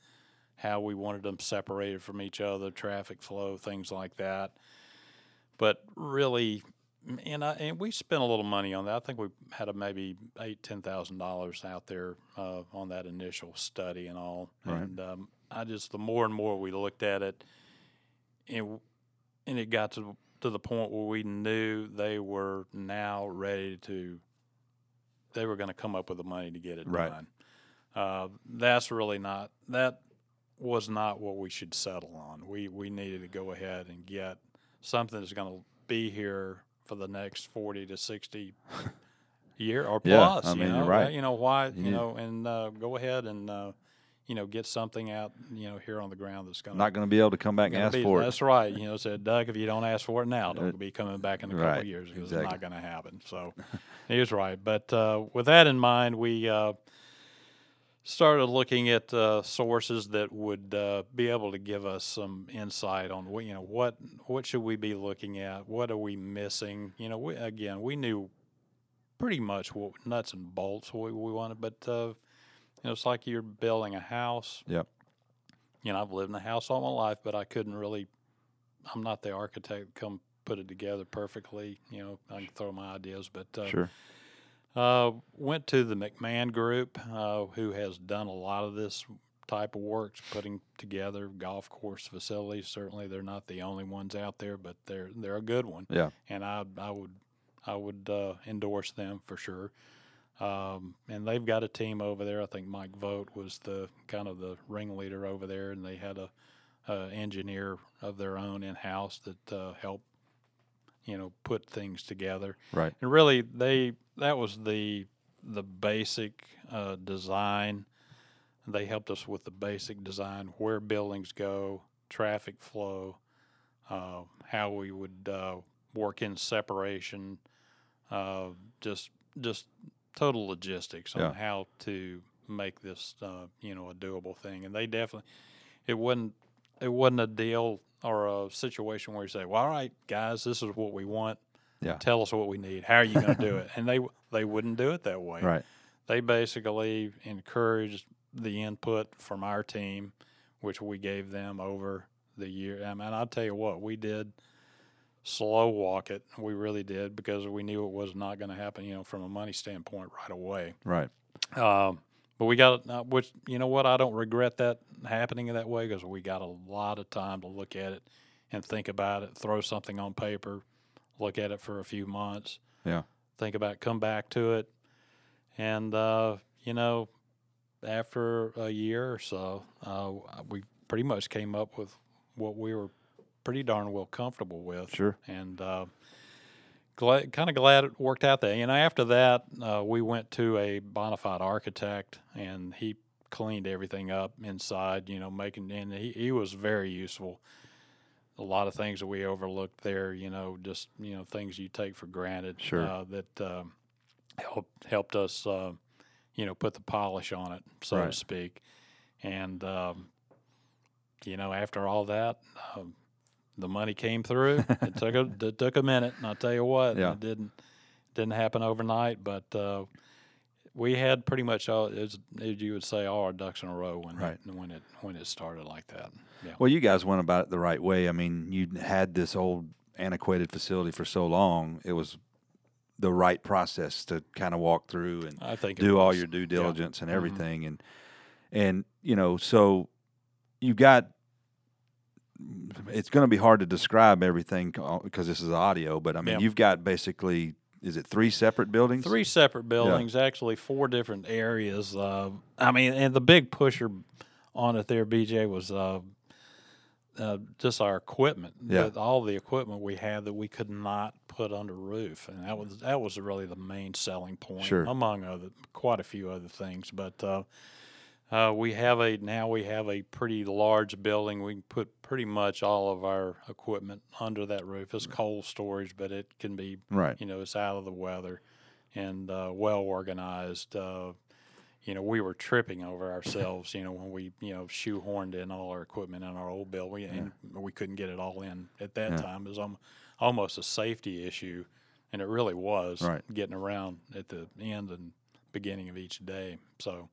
how we wanted them separated from each other, traffic flow, things like that. But really, and I, and we spent a little money on that. I think we had a maybe eight ten thousand dollars out there uh, on that initial study and all. Right. And um, I just the more and more we looked at it, and and it got to to the point where we knew they were now ready to. They were going to come up with the money to get it Right. done. Uh, that's really not that was not what we should settle on. We we needed to go ahead and get something that's going to be here for the next forty to sixty [LAUGHS] year or plus. Yeah. I you mean, you're know, right. You know why? You You, know, and uh, go ahead and uh, you know get something out. You know, here on the ground that's going Not going to be able to come back and ask be- for it. That's right. You know, said Doug, if you don't ask for it now, Uh, don't be coming back in a couple of years because exactly. it's not going to happen. So [LAUGHS] he was right. But uh, with that in mind, we uh, started looking at uh, sources that would uh, be able to give us some insight on what you know what what should we be looking at, what are we missing. You know, we, again, we knew pretty much what nuts and bolts what we wanted, but uh, you know, it's like you're building a house Yep. you know, I've lived in a house all my life, but I couldn't really. I'm not the architect. Come put it together perfectly. You know, I can throw my ideas, but uh, Sure. uh, went to the McMahon Group, uh, who has done a lot of this type of work, putting together golf course facilities. Certainly, they're not the only ones out there, but they're they're a good one. Yeah. and I I would I would uh, endorse them for sure. Um, and they've got a team over there. I think Mike Vogt was the kind of the ringleader over there, and they had a, a engineer of their own in house that uh, helped, you know, put things together. Right. And really, they that was the the basic uh, design. They helped us with the basic design, where buildings go, traffic flow, uh, how we would uh, work in separation, uh, just just total logistics on Yeah. how to make this uh, you know a doable thing. And they definitely it wasn't it wasn't a deal or a situation where you say, "Well, all right, guys, this is what we want. Yeah. Tell us what we need. How are you going to do it?" [LAUGHS] And they they wouldn't do it that way Right. they basically encouraged the input from our team, which we gave them over the year. I mean, I'll tell you what, we did slow walk it. We really did because we knew it was not going to happen, you know, from a money standpoint right away. Right. Um, but we got, uh, which, you know what, I don't regret that happening in that way because we got a lot of time to look at it and think about it, throw something on paper, look at it for a few months. Yeah. Think about it, come back to it. And, uh, you know, after a year or so, uh, we pretty much came up with what we were pretty darn well comfortable with Sure. and uh, glad, kind of glad it worked out there. And after that, uh, we went to a bona fide architect, and he cleaned everything up inside. You know, making and he, he was very useful. A lot of things that we overlooked there, you know, just you know things you take for granted. Sure. Uh, that um, helped helped us, uh, you know, put the polish on it, so Right. to speak. And um, you know, after all that, um, the money came through. it took a [LAUGHS] it took a minute, and I'll tell you what, Yeah. it didn't didn't happen overnight, but uh, we had pretty much all as, you would say all our ducks in a row when Right. it, when it when it started like that. Yeah. Well, you guys went about it the right way. I mean, you had this old antiquated facility for so long. It was the right process to kind of walk through and I think do all your due diligence and Mhm. everything and and you know so you got it's going to be hard to describe everything because this is audio but i mean Yeah. you've got basically is it three separate buildings Three separate buildings, actually four different areas. Uh, I mean, and the big pusher on it there, BJ, was uh, uh, just our equipment. Yeah. The- all the equipment we had that we could not put under roof, and that was that was really the main selling point, Sure. among other quite a few other things. But uh, we have a now we have a pretty large building. We can put pretty much all of our equipment under that roof. It's cold storage, but it can be right you know, it's out of the weather and uh, well organized. Uh, you know, we were tripping over ourselves, you know, when we, you know, shoehorned in all our equipment in our old building, we, and we couldn't get it all in at that Yeah. time. It was almost a safety issue, and it really was Right. getting around at the end and beginning of each day. So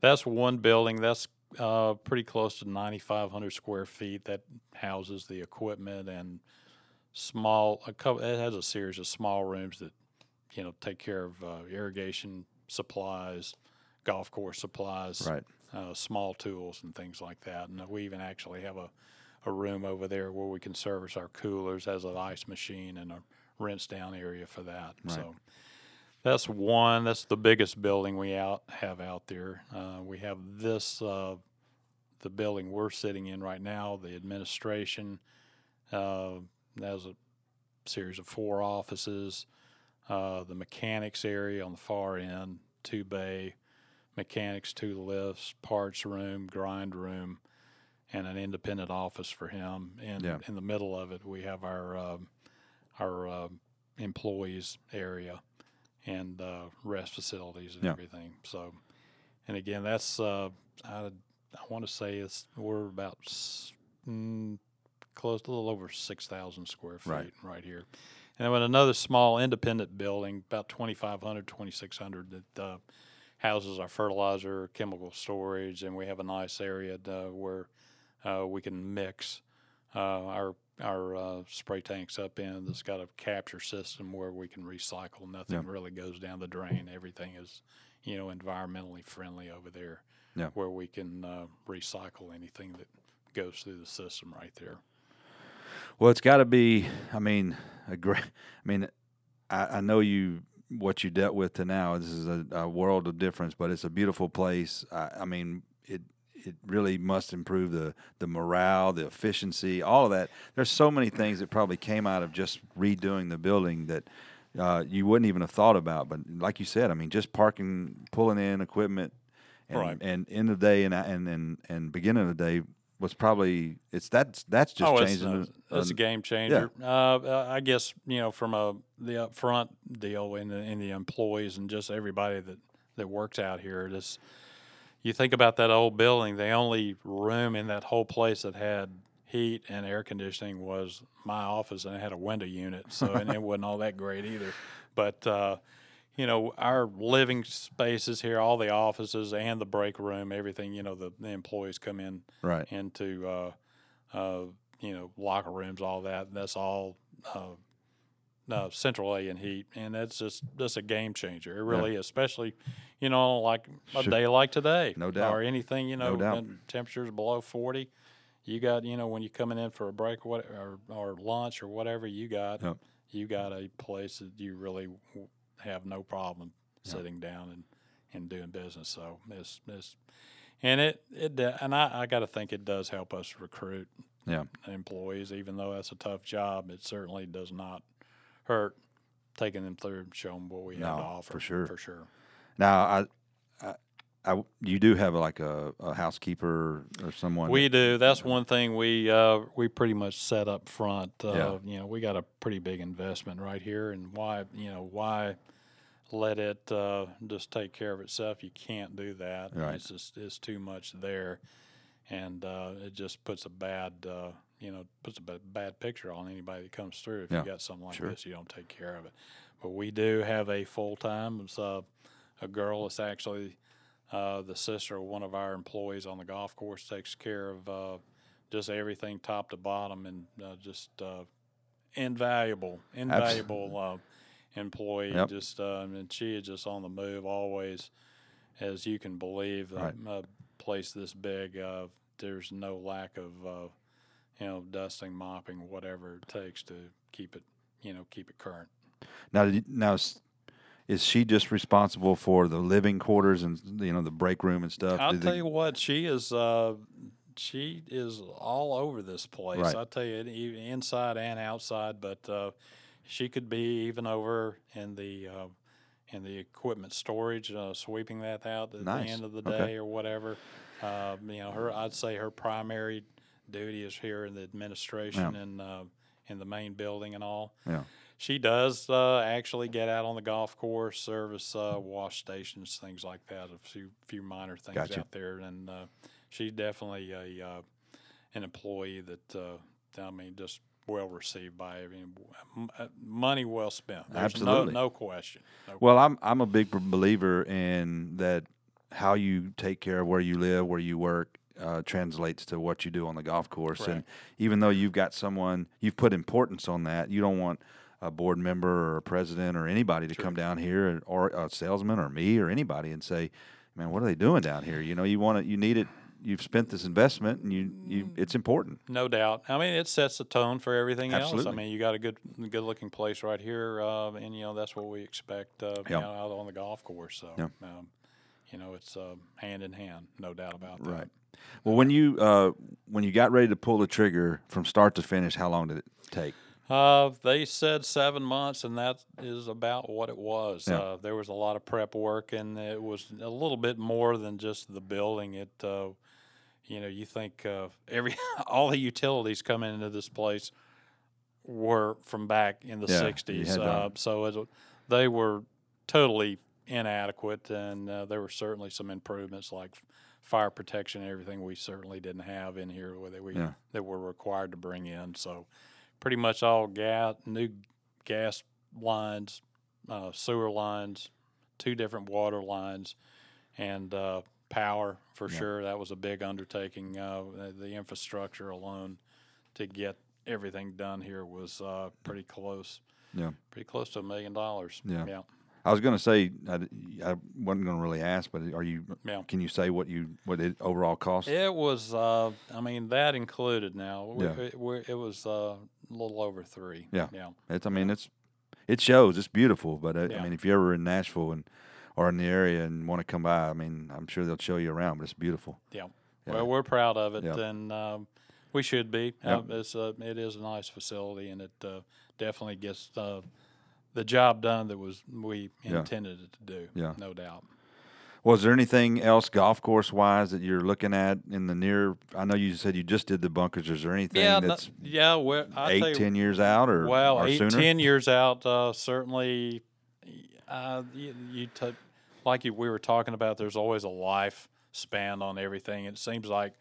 that's one building. That's uh, pretty close to 9,500 square feet. That houses the equipment and small. A couple. It has a series of small rooms that you know take care of uh, irrigation supplies, golf course supplies, Right. uh, small tools and things like that. And we even actually have a, a room over there where we can service our coolers as an ice machine and a rinse down area for that. Right. So that's one. That's the biggest building we out have out there. Uh, we have this, uh, the building we're sitting in right now, the administration. Uh, has a series of four offices. Uh, the mechanics area on the far end, two bay, mechanics, two lifts, parts room, grind room, and an independent office for him. And Yeah. in the middle of it, we have our um, our um employees area and uh, rest facilities and Yeah. everything. So, and again, that's uh, I, I want to say it's we're about s- mm, close to a little over six thousand square feet Right. right here. And then another small independent building, about 2,500, 2,600, that uh, houses our fertilizer, chemical storage, and we have a nice area uh, where uh, we can mix uh, our our uh, spray tanks up in. That's got a capture system where we can recycle. Nothing Yeah. really goes down the drain. Everything is, you know, environmentally friendly over there. Yeah. Where we can uh, recycle anything that goes through the system right there. Well, it's got to be. I mean, a great. I mean, I, I know you what you dealt with to now. This is a, a world of difference, but it's a beautiful place. I, I mean, it it really must improve the the morale, the efficiency, all of that. There's so many things that probably came out of just redoing the building that. Uh, you wouldn't even have thought about, but like you said, I mean, just parking, pulling in equipment, and, Right. and end of the day and and and and beginning of the day was probably it's that's that's just oh, it's, changing. uh, the- it's a game changer. Uh, uh, I guess you know from a the upfront deal in the in the employees and just everybody that that works out here. This you think about that old building. The only room in that whole place that had heat and air conditioning was my office, and it had a window unit. So and it wasn't all that great either. But uh, you know, our living spaces here, all the offices and the break room, everything. You know, the, the employees come in right. into uh, uh, you know locker rooms, all that. That's all uh, uh, central A and heat, and that's just that's a game changer. It really, is, especially you know like a Sure. day like today, No doubt. or anything you know, when temperatures below forty. You got you know when you're coming in for a break or what, or, or lunch or whatever you got, Yep. you got a place that you really have no problem Yep. sitting down and, and doing business. So it's it's and it it and I, I got to think it does help us recruit Yeah. employees, even though that's a tough job. It certainly does not hurt taking them through and show them what we have No, to offer for sure. For sure. Now, I, I, I, you do have like a, a housekeeper or someone. We do. That's one thing we uh, we pretty much set up front. Uh, Yeah. You know, we got a pretty big investment right here, and why you know why let it uh, just take care of itself? You can't do that. Right. It's just it's too much there, and uh, it just puts a bad uh, you know puts a bad picture on anybody that comes through. If Yeah, you got something like sure. this, you don't take care of it. But we do have a full time. It's uh, a girl. It's actually uh, the sister of one of our employees on the golf course takes care of uh, just everything top to bottom and uh, just uh, invaluable, invaluable uh, employee. Yep. Just uh, and she is just on the move always, as you can believe. Right. A, place this big, uh, there's no lack of uh, you know dusting, mopping, whatever it takes to keep it you know keep it current. Now, now, is- she just responsible for the living quarters and you know the break room and stuff? I'll Did tell they- you what, she is. Uh, she is all over this place. Right. I'll tell you, even inside and outside. But uh, she could be even over in the uh, in the equipment storage, uh, sweeping that out at Nice. the end of the Okay. day or whatever. Um, you know, her. I'd say her primary duty is here in the administration and uh, in the main building and all. Yeah. she does uh, actually get out on the golf course, service uh, wash stations, things like that. A few few minor things Gotcha. out there, and uh, she's definitely a uh, an employee that uh, I mean just well received by. I mean, money well spent. There's Absolutely. no no question. No Well, I'm I'm a big believer in that. How you take care of where you live, where you work, uh, translates to what you do on the golf course. And even though you've got someone, you've put importance on that. You don't want a board member or a president or anybody to come down here, or a salesman or me or anybody, and say, "Man, what are they doing down here?" You know, you want to, you need it. You've spent this investment, and you, you, it's important. No doubt. I mean, it sets the tone for everything Absolutely. else. I mean, you got a good, good looking place right here, uh, and you know that's what we expect uh, Yeah. you know, out on the golf course. So, Yeah. um, you know, it's uh, hand in hand, no doubt about that. Right. Well, when you uh, when you got ready to pull the trigger from start to finish, how long did it take? Uh, they said seven months, and that is about what it was. Yeah. Uh, there was a lot of prep work, and it was a little bit more than just the building. It, uh, you know, you think uh, every [LAUGHS] all the utilities coming into this place were from back in the Yeah, '60s, uh, so it, they were totally inadequate, and uh, there were certainly some improvements like fire protection and everything we certainly didn't have in here that we Yeah. that were required to bring in. So pretty much all gas, new gas lines, uh, sewer lines, two different water lines, and uh, power for Yeah. sure. That was a big undertaking. Uh, the- infrastructure alone to get everything done here was uh, pretty close. Yeah. pretty close to a million dollars. Yeah. yeah, I was going to say I wasn't going to really ask, but are you? Yeah. Can you say what you what it overall cost? It was. Uh, I mean, that included. Now we- Yeah. it, we- it was uh, a little over three. Yeah. yeah. It's. I mean, it's it shows. It's beautiful, but uh, I mean, if you're ever in Nashville and or in the area and want to come by, I mean, I'm sure they'll show you around. But it's beautiful. Yeah. Yeah. Well, we're proud of it, Yeah. and um, we should be. Yeah. Uh, it's a, it is a nice facility, and it uh, definitely gets uh, the job done that was we Yeah. intended it to do. Yeah. No doubt. Was there anything else golf course wise that you're looking at in the near? I know you said you just did the bunkers. Is there anything yeah. no- that's yeah. Well, I eight, ten years out, or well, or eight, sooner? ten years out, uh, certainly. Uh, you, you t- like you, we were talking about. There's always a life span on everything. It seems like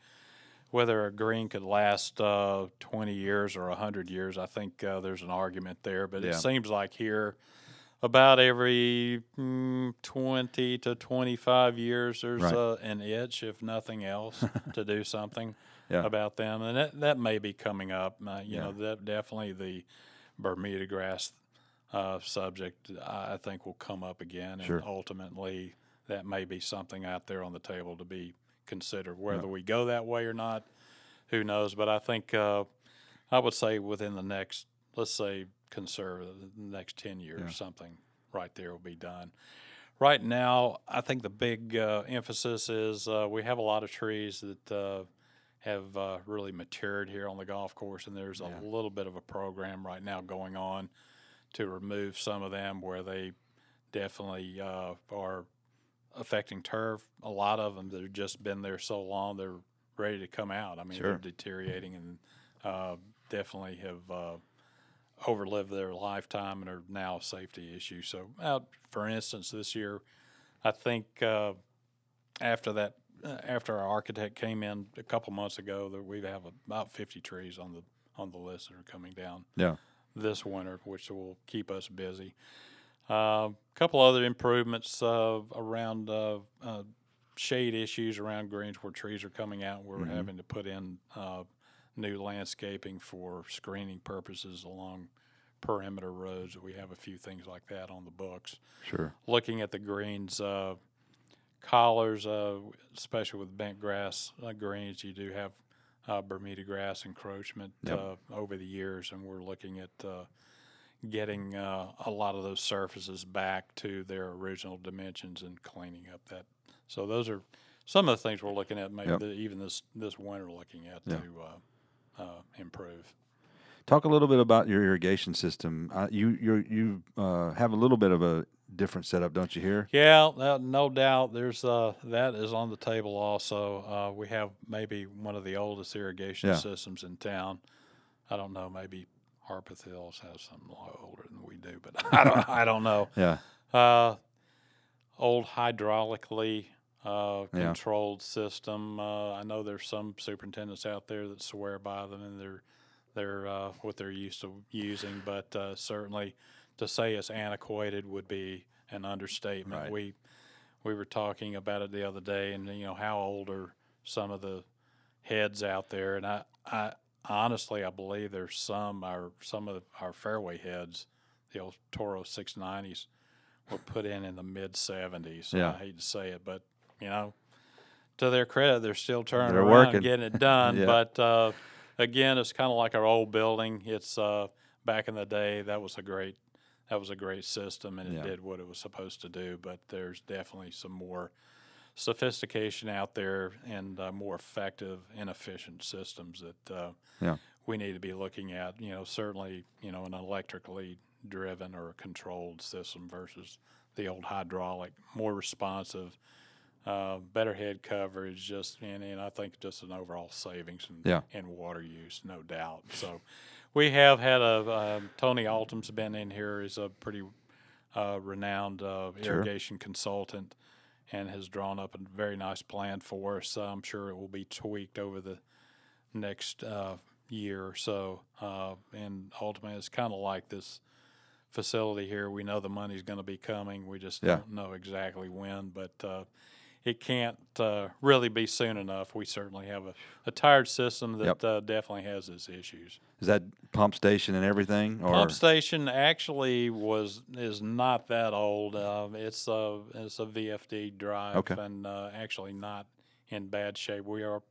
whether a green could last uh, 20 years or 100 years, I think uh, there's an argument there. But Yeah. it seems like here, about every mm, 20 to 25 years, there's Right. uh, an itch, if nothing else, [LAUGHS] to do something Yeah. about them. And that, that may be coming up. Uh, you Yeah. know, that definitely the Bermuda grass uh, subject, I I think, will come up again. Sure. And ultimately, that may be something out there on the table to be considered. Whether we go that way or not, who knows? But I think uh, I would say within the next, let's say, conservative, the next 10 years, Yeah. something right there will be done. Right now, I think the big uh, emphasis is uh, we have a lot of trees that uh, have uh, really matured here on the golf course, and there's Yeah. a little bit of a program right now going on to remove some of them where they definitely uh, are affecting turf. A lot of them that have just been there so long, they're ready to come out. I mean, Sure. they're deteriorating and uh, definitely have uh, overlived their lifetime and are now a safety issue. So, uh, for instance, this year, I think uh, after that, uh, after our architect came in a couple months ago, that we have about 50 trees on the on the list that are coming down Yeah. this winter, which will keep us busy. A uh, couple other improvements uh, around uh, uh, shade issues around greens where trees are coming out. We're Mhm. having to put in uh, new landscaping for screening purposes along perimeter roads. We have a few things like that on the books. Sure. Looking at the greens, uh, collars, uh, especially with bent grass uh, greens, you do have uh, Bermuda grass encroachment Yep. uh, over the years, and we're looking at uh, getting uh, a lot of those surfaces back to their original dimensions and cleaning up that. So those are some of the things we're looking at, maybe Yep. that even this this winter, looking at Yeah. to uh, uh, improve. Talk a little bit about your irrigation system. Uh, you you you uh, have a little bit of a different setup, don't you? Here. Yeah, uh, no doubt. There's uh, that is on the table also. Uh, we have maybe one of the oldest irrigation Yeah. systems in town. I don't know, maybe Harpeth Hills has something a lot older than we do, but [LAUGHS] I don't. I don't know. Yeah. Uh, old hydraulically uh, Yeah. controlled system. Uh, I know there's some superintendents out there that swear by them and they're they're uh, what they're used to using, but uh, certainly to say it's antiquated would be an understatement. Right. We we were talking about it the other day, and you know how old are some of the heads out there, and I, I honestly I believe there's some our some of our fairway heads, the old Toro 690s, were put in in the mid 70s. Yeah. I hate to say it, but you know, to their credit, they're still turning They're around working. and getting it [LAUGHS] done. Yeah. But uh, again, it's kind of like our old building. It's uh, back in the day that was a great that was a great system and it Yeah. did what it was supposed to do. But there's definitely some more sophistication out there and uh, more effective and efficient systems that uh, Yeah. we need to be looking at. You know, certainly, you know, an electrically driven or controlled system versus the old hydraulic, more responsive, uh, better head coverage, just and, and I think just an overall savings in, Yeah. in water use, no doubt. So we have had a um, Tony Altum's been in here. He's a pretty uh, renowned uh, Sure. irrigation consultant and has drawn up a very nice plan for us. I'm sure it will be tweaked over the next uh, year or so. Uh, and ultimately, it's kind of like this facility here. We know the money's going to be coming. We just Yeah. don't know exactly when, but uh, it can't uh, really be soon enough. We certainly have a, a tired system that Yep. uh, definitely has its issues. Is that pump station and everything? Or Pump station actually was is not that old. Uh, it's a it's a VFD drive Okay. and uh, actually not in bad shape. We are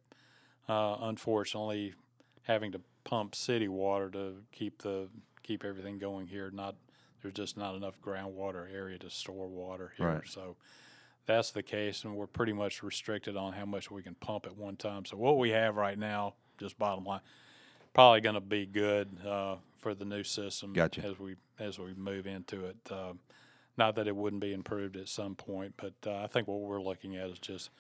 uh, unfortunately having to pump city water to keep the keep everything going here. Not there's just not enough groundwater area to store water here. Right. So that's the case, and we're pretty much restricted on how much we can pump at one time. So what we have right now, just bottom line, probably going to be good uh, for the new system Gotcha. as we as we move into it. Uh, not that it wouldn't be improved at some point, but uh, I think what we're looking at is just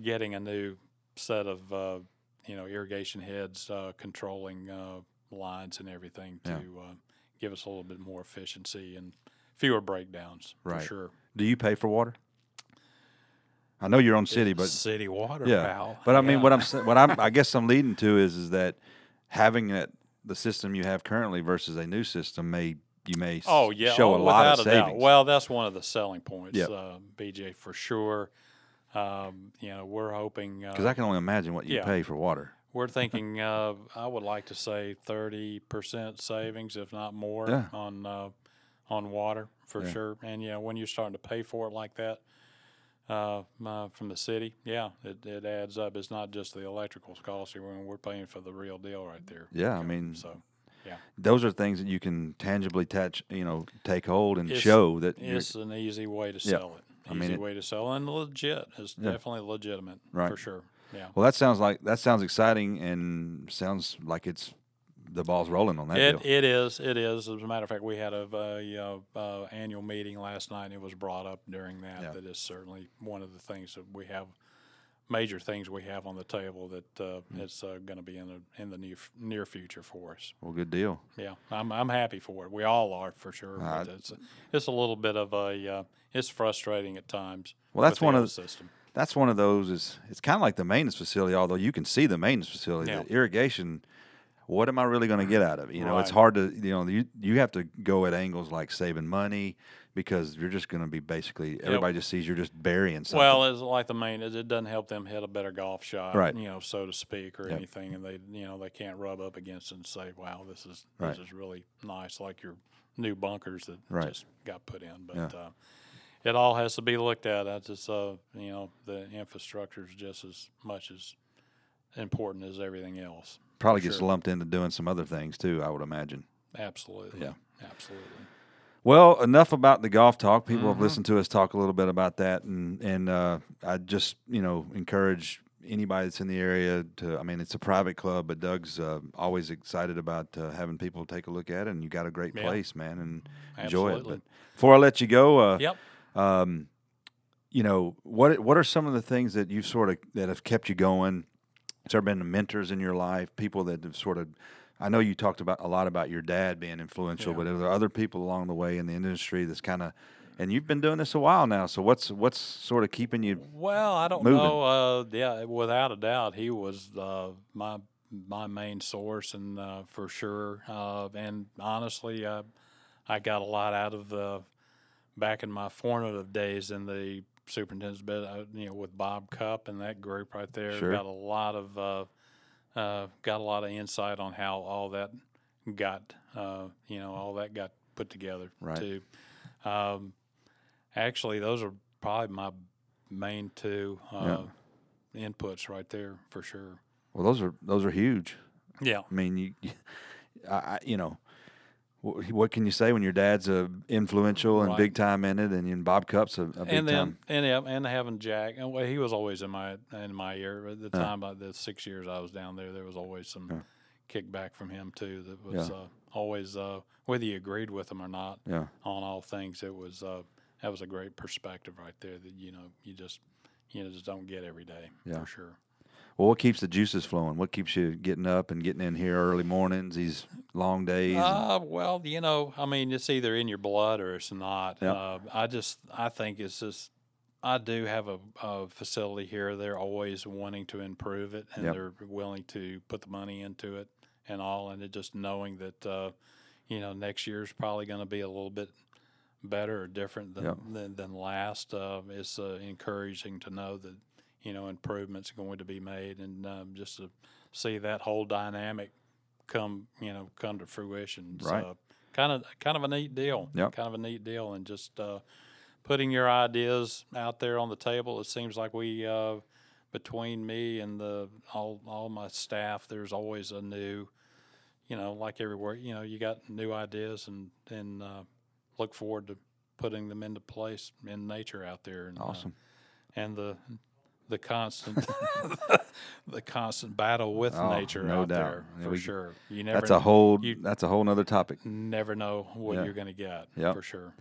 getting a new set of uh, you know irrigation heads uh, controlling uh, lines and everything to Yeah. uh, give us a little bit more efficiency and fewer breakdowns Right. for sure. do you pay for water? I know you're on city, but city water, yeah. pal. But I mean, Yeah. what I'm what I'm [LAUGHS] I guess I'm leading to is is that having that the system you have currently versus a new system may you may Oh yeah, show oh, a lot of a doubt. savings. Well, that's one of the selling points, Yep. uh, BJ, for sure. Um, you know, we're hoping because uh, I can only imagine what you yeah. pay for water. we're [LAUGHS] thinking. Uh, I would like to say thirty percent savings, if not more, Yeah. on uh, on water for Yeah. sure. And yeah, when you're starting to pay for it like that uh, uh, from the city, yeah, it, it adds up. It's not just the electrical cost. When we're paying for the real deal right there. Yeah, I mean, So yeah, those are things that you can tangibly touch, you know, take hold and It's- show that it's an easy way to Yeah. sell it. I mean, Easy it- way to sell and legit. It's Yeah. definitely legitimate Right. for sure. Yeah. well. That sounds like that sounds exciting and sounds like it's the ball's rolling on that It, deal. it is. It is. As a matter of fact, we had a, uh uh, annual meeting last night, and it was brought up during that. Yeah. That is certainly one of the things that we have, major things we have on the table that uh, Mm. it's uh, going to be in the in the near near future for us. well, good deal. Yeah, I'm I'm happy for it. We all are for sure. Uh, but it's it's a little bit of a uh, it's frustrating at times. Well, that's one of the- system. That's one of those. Is it's kind of like the maintenance facility, although you can see the maintenance facility. Yeah. The irrigation. What am I really going to get out of it? You know, it's hard to you know you you have to go at angles like saving money because you're just going to be basically everybody just sees you're just burying something. Well, it's like the main. It it doesn't help them hit a better golf shot, Right. You know, so to speak, or Yep. anything, and they, you know, they can't rub up against it and say, "Wow, this is Right. this is really nice," like your new bunkers that Right. just got put in. But Yeah. uh, it all has to be looked at. That's just, uh, you know, the infrastructure is just as much as important as everything else. Probably for gets sure. lumped into doing some other things too. I would imagine. Absolutely. Yeah. Absolutely. Well, enough about the golf talk. People Mhm. have listened to us talk a little bit about that, and and uh, I just you know encourage anybody that's in the area to. I mean, it's a private club, but Doug's uh, always excited about uh, having people take a look at it, and you got a great Yeah. place, man, and enjoy it. But before I let you go, uh, Yep. um, you know what what are some of the things that you've sort of that have kept you going? Has there been mentors in your life, people that have sort of I know you talked about a lot about your dad being influential, Yeah. but are there other people along the way in the industry that's kind of, and you've been doing this a while now. So what's what's sort of keeping you? Well, I don't moving. know. Uh, yeah, without a doubt, he was uh, my my main source, and uh, for sure. Uh, and honestly, uh, I got a lot out of the back in my formative days in the superintendent's bed. Uh, you know, with Bob Cupp and that group right there, Sure. got a lot of uh, uh, got a lot of insight on how all that got. Uh, you know, all that got put together Right. too. Um, actually, those are probably my main two uh, inputs right there for sure. Well, those are those are huge. Yeah. I mean, you, [LAUGHS] I, you know, what can you say when your dad's a influential and Right. big time in it, and, and Bob Cupp's a, a big and then time. and yeah, and having Jack, and well, he was always in my in my ear at the time. Of the six years I was down there, there was always some Yeah. kickback from him too. That was Yeah. uh, always uh, whether you agreed with him or not Yeah, on all things. It was uh, that was a great perspective right there. That you know you just you know just don't get every day Yeah. for sure. Well, what keeps the juices flowing? What keeps you getting up and getting in here early mornings? These long days. Uh, well, you know, I mean, it's either in your blood or it's not. Yep. Uh, I just, I think it's just, I do have a, a facility here. They're always wanting to improve it, and Yep. they're willing to put the money into it and all. And it just knowing that, uh, you know, next year's probably going to be a little bit better or different than Yep. than, than last. Uh, it's uh, encouraging to know that you know improvements going to be made, and um, just to see that whole dynamic come you know come to fruition. Right. So kind of kind of a neat deal. Yep. Kind of a neat deal, and just uh, putting your ideas out there on the table. It seems like we. Uh, between me and the all all my staff, there's always a new, you know, like everywhere, you know, you got new ideas and and uh, look forward to putting them into place in nature out there. And, uh, awesome. and the the constant [LAUGHS] the constant battle with Oh, nature no out doubt. there for we- sure. You never That's a whole. you- that's a whole nother topic. never know what Yeah. you're going to get Yep. for sure.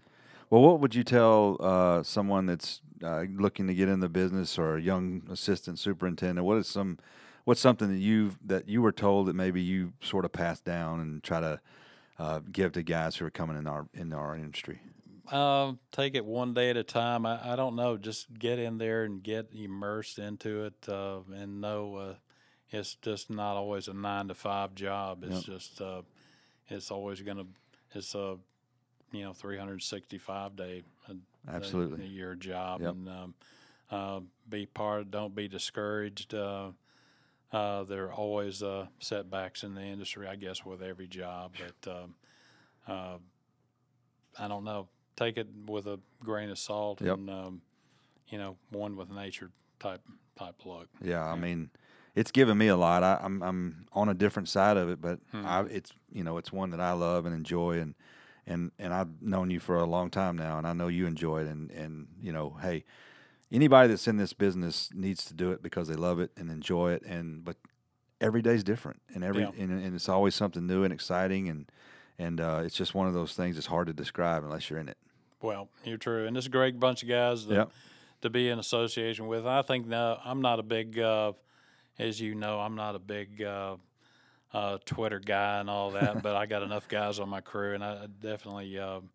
Well, what would you tell uh, someone that's uh, looking to get in the business or a young assistant superintendent? What is some, what's something that you that you were told that maybe you sort of passed down and try to uh, give to guys who are coming in our in our industry? Um, take it one day at a time. I, I don't know. Just get in there and get immersed into it, uh, and know uh, it's just not always a nine to five job. It's just uh, it's always gonna it's a you know 365 day a, a- Absolutely. a, year job, Yep. and um, uh, be part. Don't be discouraged. Uh, uh, there are always uh, setbacks in the industry, I guess, with every job, but. Um, uh, I don't know. Take it with a grain of salt Yep. and um, you know, one with nature type type look. Yeah, I Yeah. mean, it's given me a lot. I, I'm I'm on a different side of it, but Hmm. I, it's you know it's one that I love and enjoy, and and and I've known you for a long time now, and I know you enjoy it, and and you know, hey, anybody that's in this business needs to do it because they love it and enjoy it, and but every day's different, and every Yeah. and, and it's always something new and exciting, and and uh, it's just one of those things that's hard to describe unless you're in it. Well, you're true, and it's a great bunch of guys that, Yep. to be in association with. I think no, I'm not a big, uh, as you know, I'm not a big uh, uh, Twitter guy and all that, [LAUGHS] but I got enough guys on my crew, and I definitely um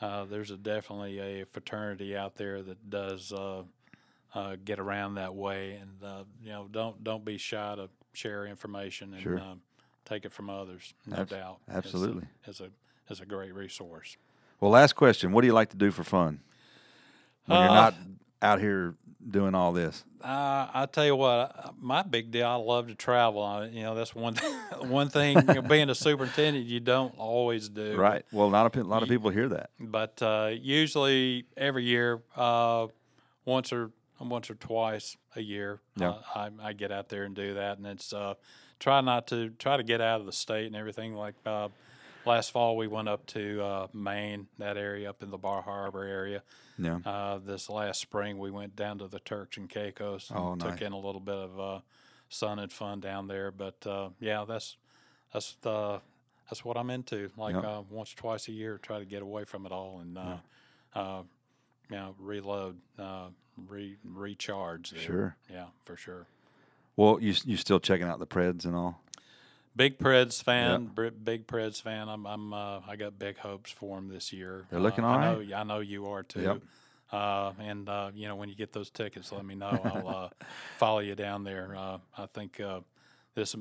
uh, there's a definitely a fraternity out there that does uh, uh, get around that way, and uh, you know, don't don't be shy to share information and Sure. um, take it from others. No doubt, It's a- absolutely. it's a it's a great resource. Well, last question: What do you like to do for fun when you're Uh, not out here doing all this? Uh, I tell you what, my big deal. I love to travel. I, you know, that's one [LAUGHS] one thing. being a superintendent, you don't always do. Right. Well, not a, pe- lot of people hear that. But uh, usually, every year, uh, once or once or twice a year, Yeah. uh, I, I get out there and do that, and it's uh, try not to try to get out of the state and everything. Like uh, last fall, we went up to uh, Maine, that area up in the Bar Harbor area. Yeah. Uh, this last spring, we went down to the Turks and Caicos and Oh, took in a little bit of uh, sun and fun down there. But uh, yeah, that's that's the that's what I'm into. Like Yep. uh, once twice a year, try to get away from it all and uh, uh, you know reload, uh, re recharge. There. Sure. Yeah, for sure. Well, you you still checking out the Preds and all? Big Preds fan, big Preds fan. I'm, I'm, uh, I got big hopes for them this year. They're looking uh, all I right. know, I know you are too. Yep. Uh, and uh, you know, when you get those tickets, let me know. I'll uh, [LAUGHS] follow you down there. Uh, I think uh, this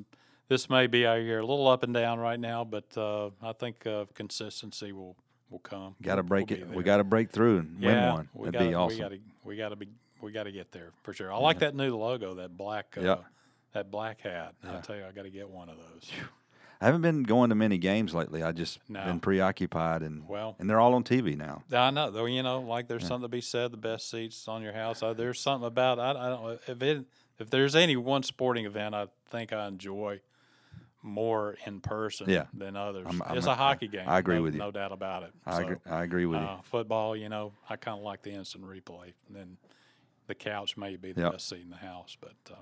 this may be our year, a little up and down right now, but uh, I think uh, consistency will will come. Got to break we'll it. We got to break through and yeah, win one. That'd gotta, be awesome. We got to we got to be we got to get there for sure. I like that new logo, that black uh, Yeah. That black hat. Yeah. I tell you, I got to get one of those. I haven't been going to many games lately. I just No. been preoccupied and Well, and they're all on TV now. I know, though. You know, like there's something to be said. The best seats on your house. Uh, there's something about I, I don't if it if there's any one sporting event I think I enjoy more in person Yeah. than others. I'm- I'm it's a- hockey game. I agree no, with you. No doubt about it. I So, agree, I agree with you. uh, football, you know, I kind of like the instant replay. And then the couch may be the Yep. best seat in the house, but uh,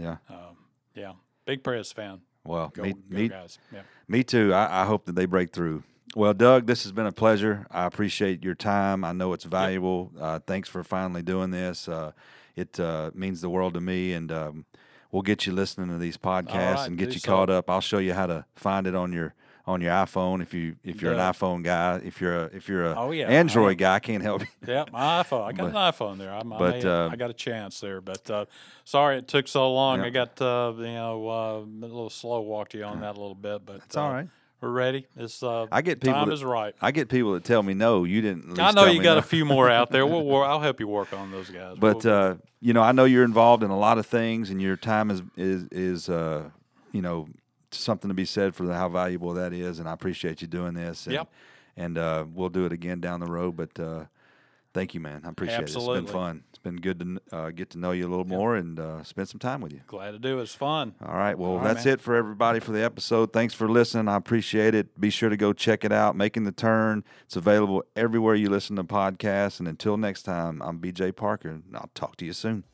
Yeah. um, yeah, big Preds fan. Well, Go, me, go me, guys. Yeah. me too. I, I hope that they break through. Well, Doug, this has been a pleasure. I appreciate your time. I know it's valuable. Uh, thanks for finally doing this. Uh, it uh, means the world to me, and um, we'll get you listening to these podcasts right, and get you so. caught up. I'll show you how to find it on your on your iPhone if you if you're Yeah. an iPhone guy. If you're a if you're a Oh, yeah, Android am. guy, I can't help you. Yeah, my iPhone. I got an iPhone there. I'm, but, I, uh, I got a chance there, but uh, sorry it took so long. Yeah. I got uh, you know uh, a little slow walked you on that a little bit, but It's all uh, right. We're ready. It's uh, I get people time that- is right. I get people that tell me no, you didn't. I know you got no." a few more out there. We'll, [LAUGHS] wor- I'll help you work on those guys. But We'll- uh, you know, I know you're involved in a lot of things, and your time is is is uh, you know something to be said for how valuable that is. And I appreciate you doing this. And, Yep. And uh, we'll do it again down the road. But uh, thank you, man. I appreciate it. It's been fun. It's been good to uh, get to know you a little more and uh, spend some time with you. glad to do it. It's fun. All right. Well, All right, that's man. it for everybody for the episode. Thanks for listening. I appreciate it. Be sure to go check it out. Making the Turn. It's available everywhere you listen to podcasts. And until next time, I'm BJ Parker, and I'll talk to you soon.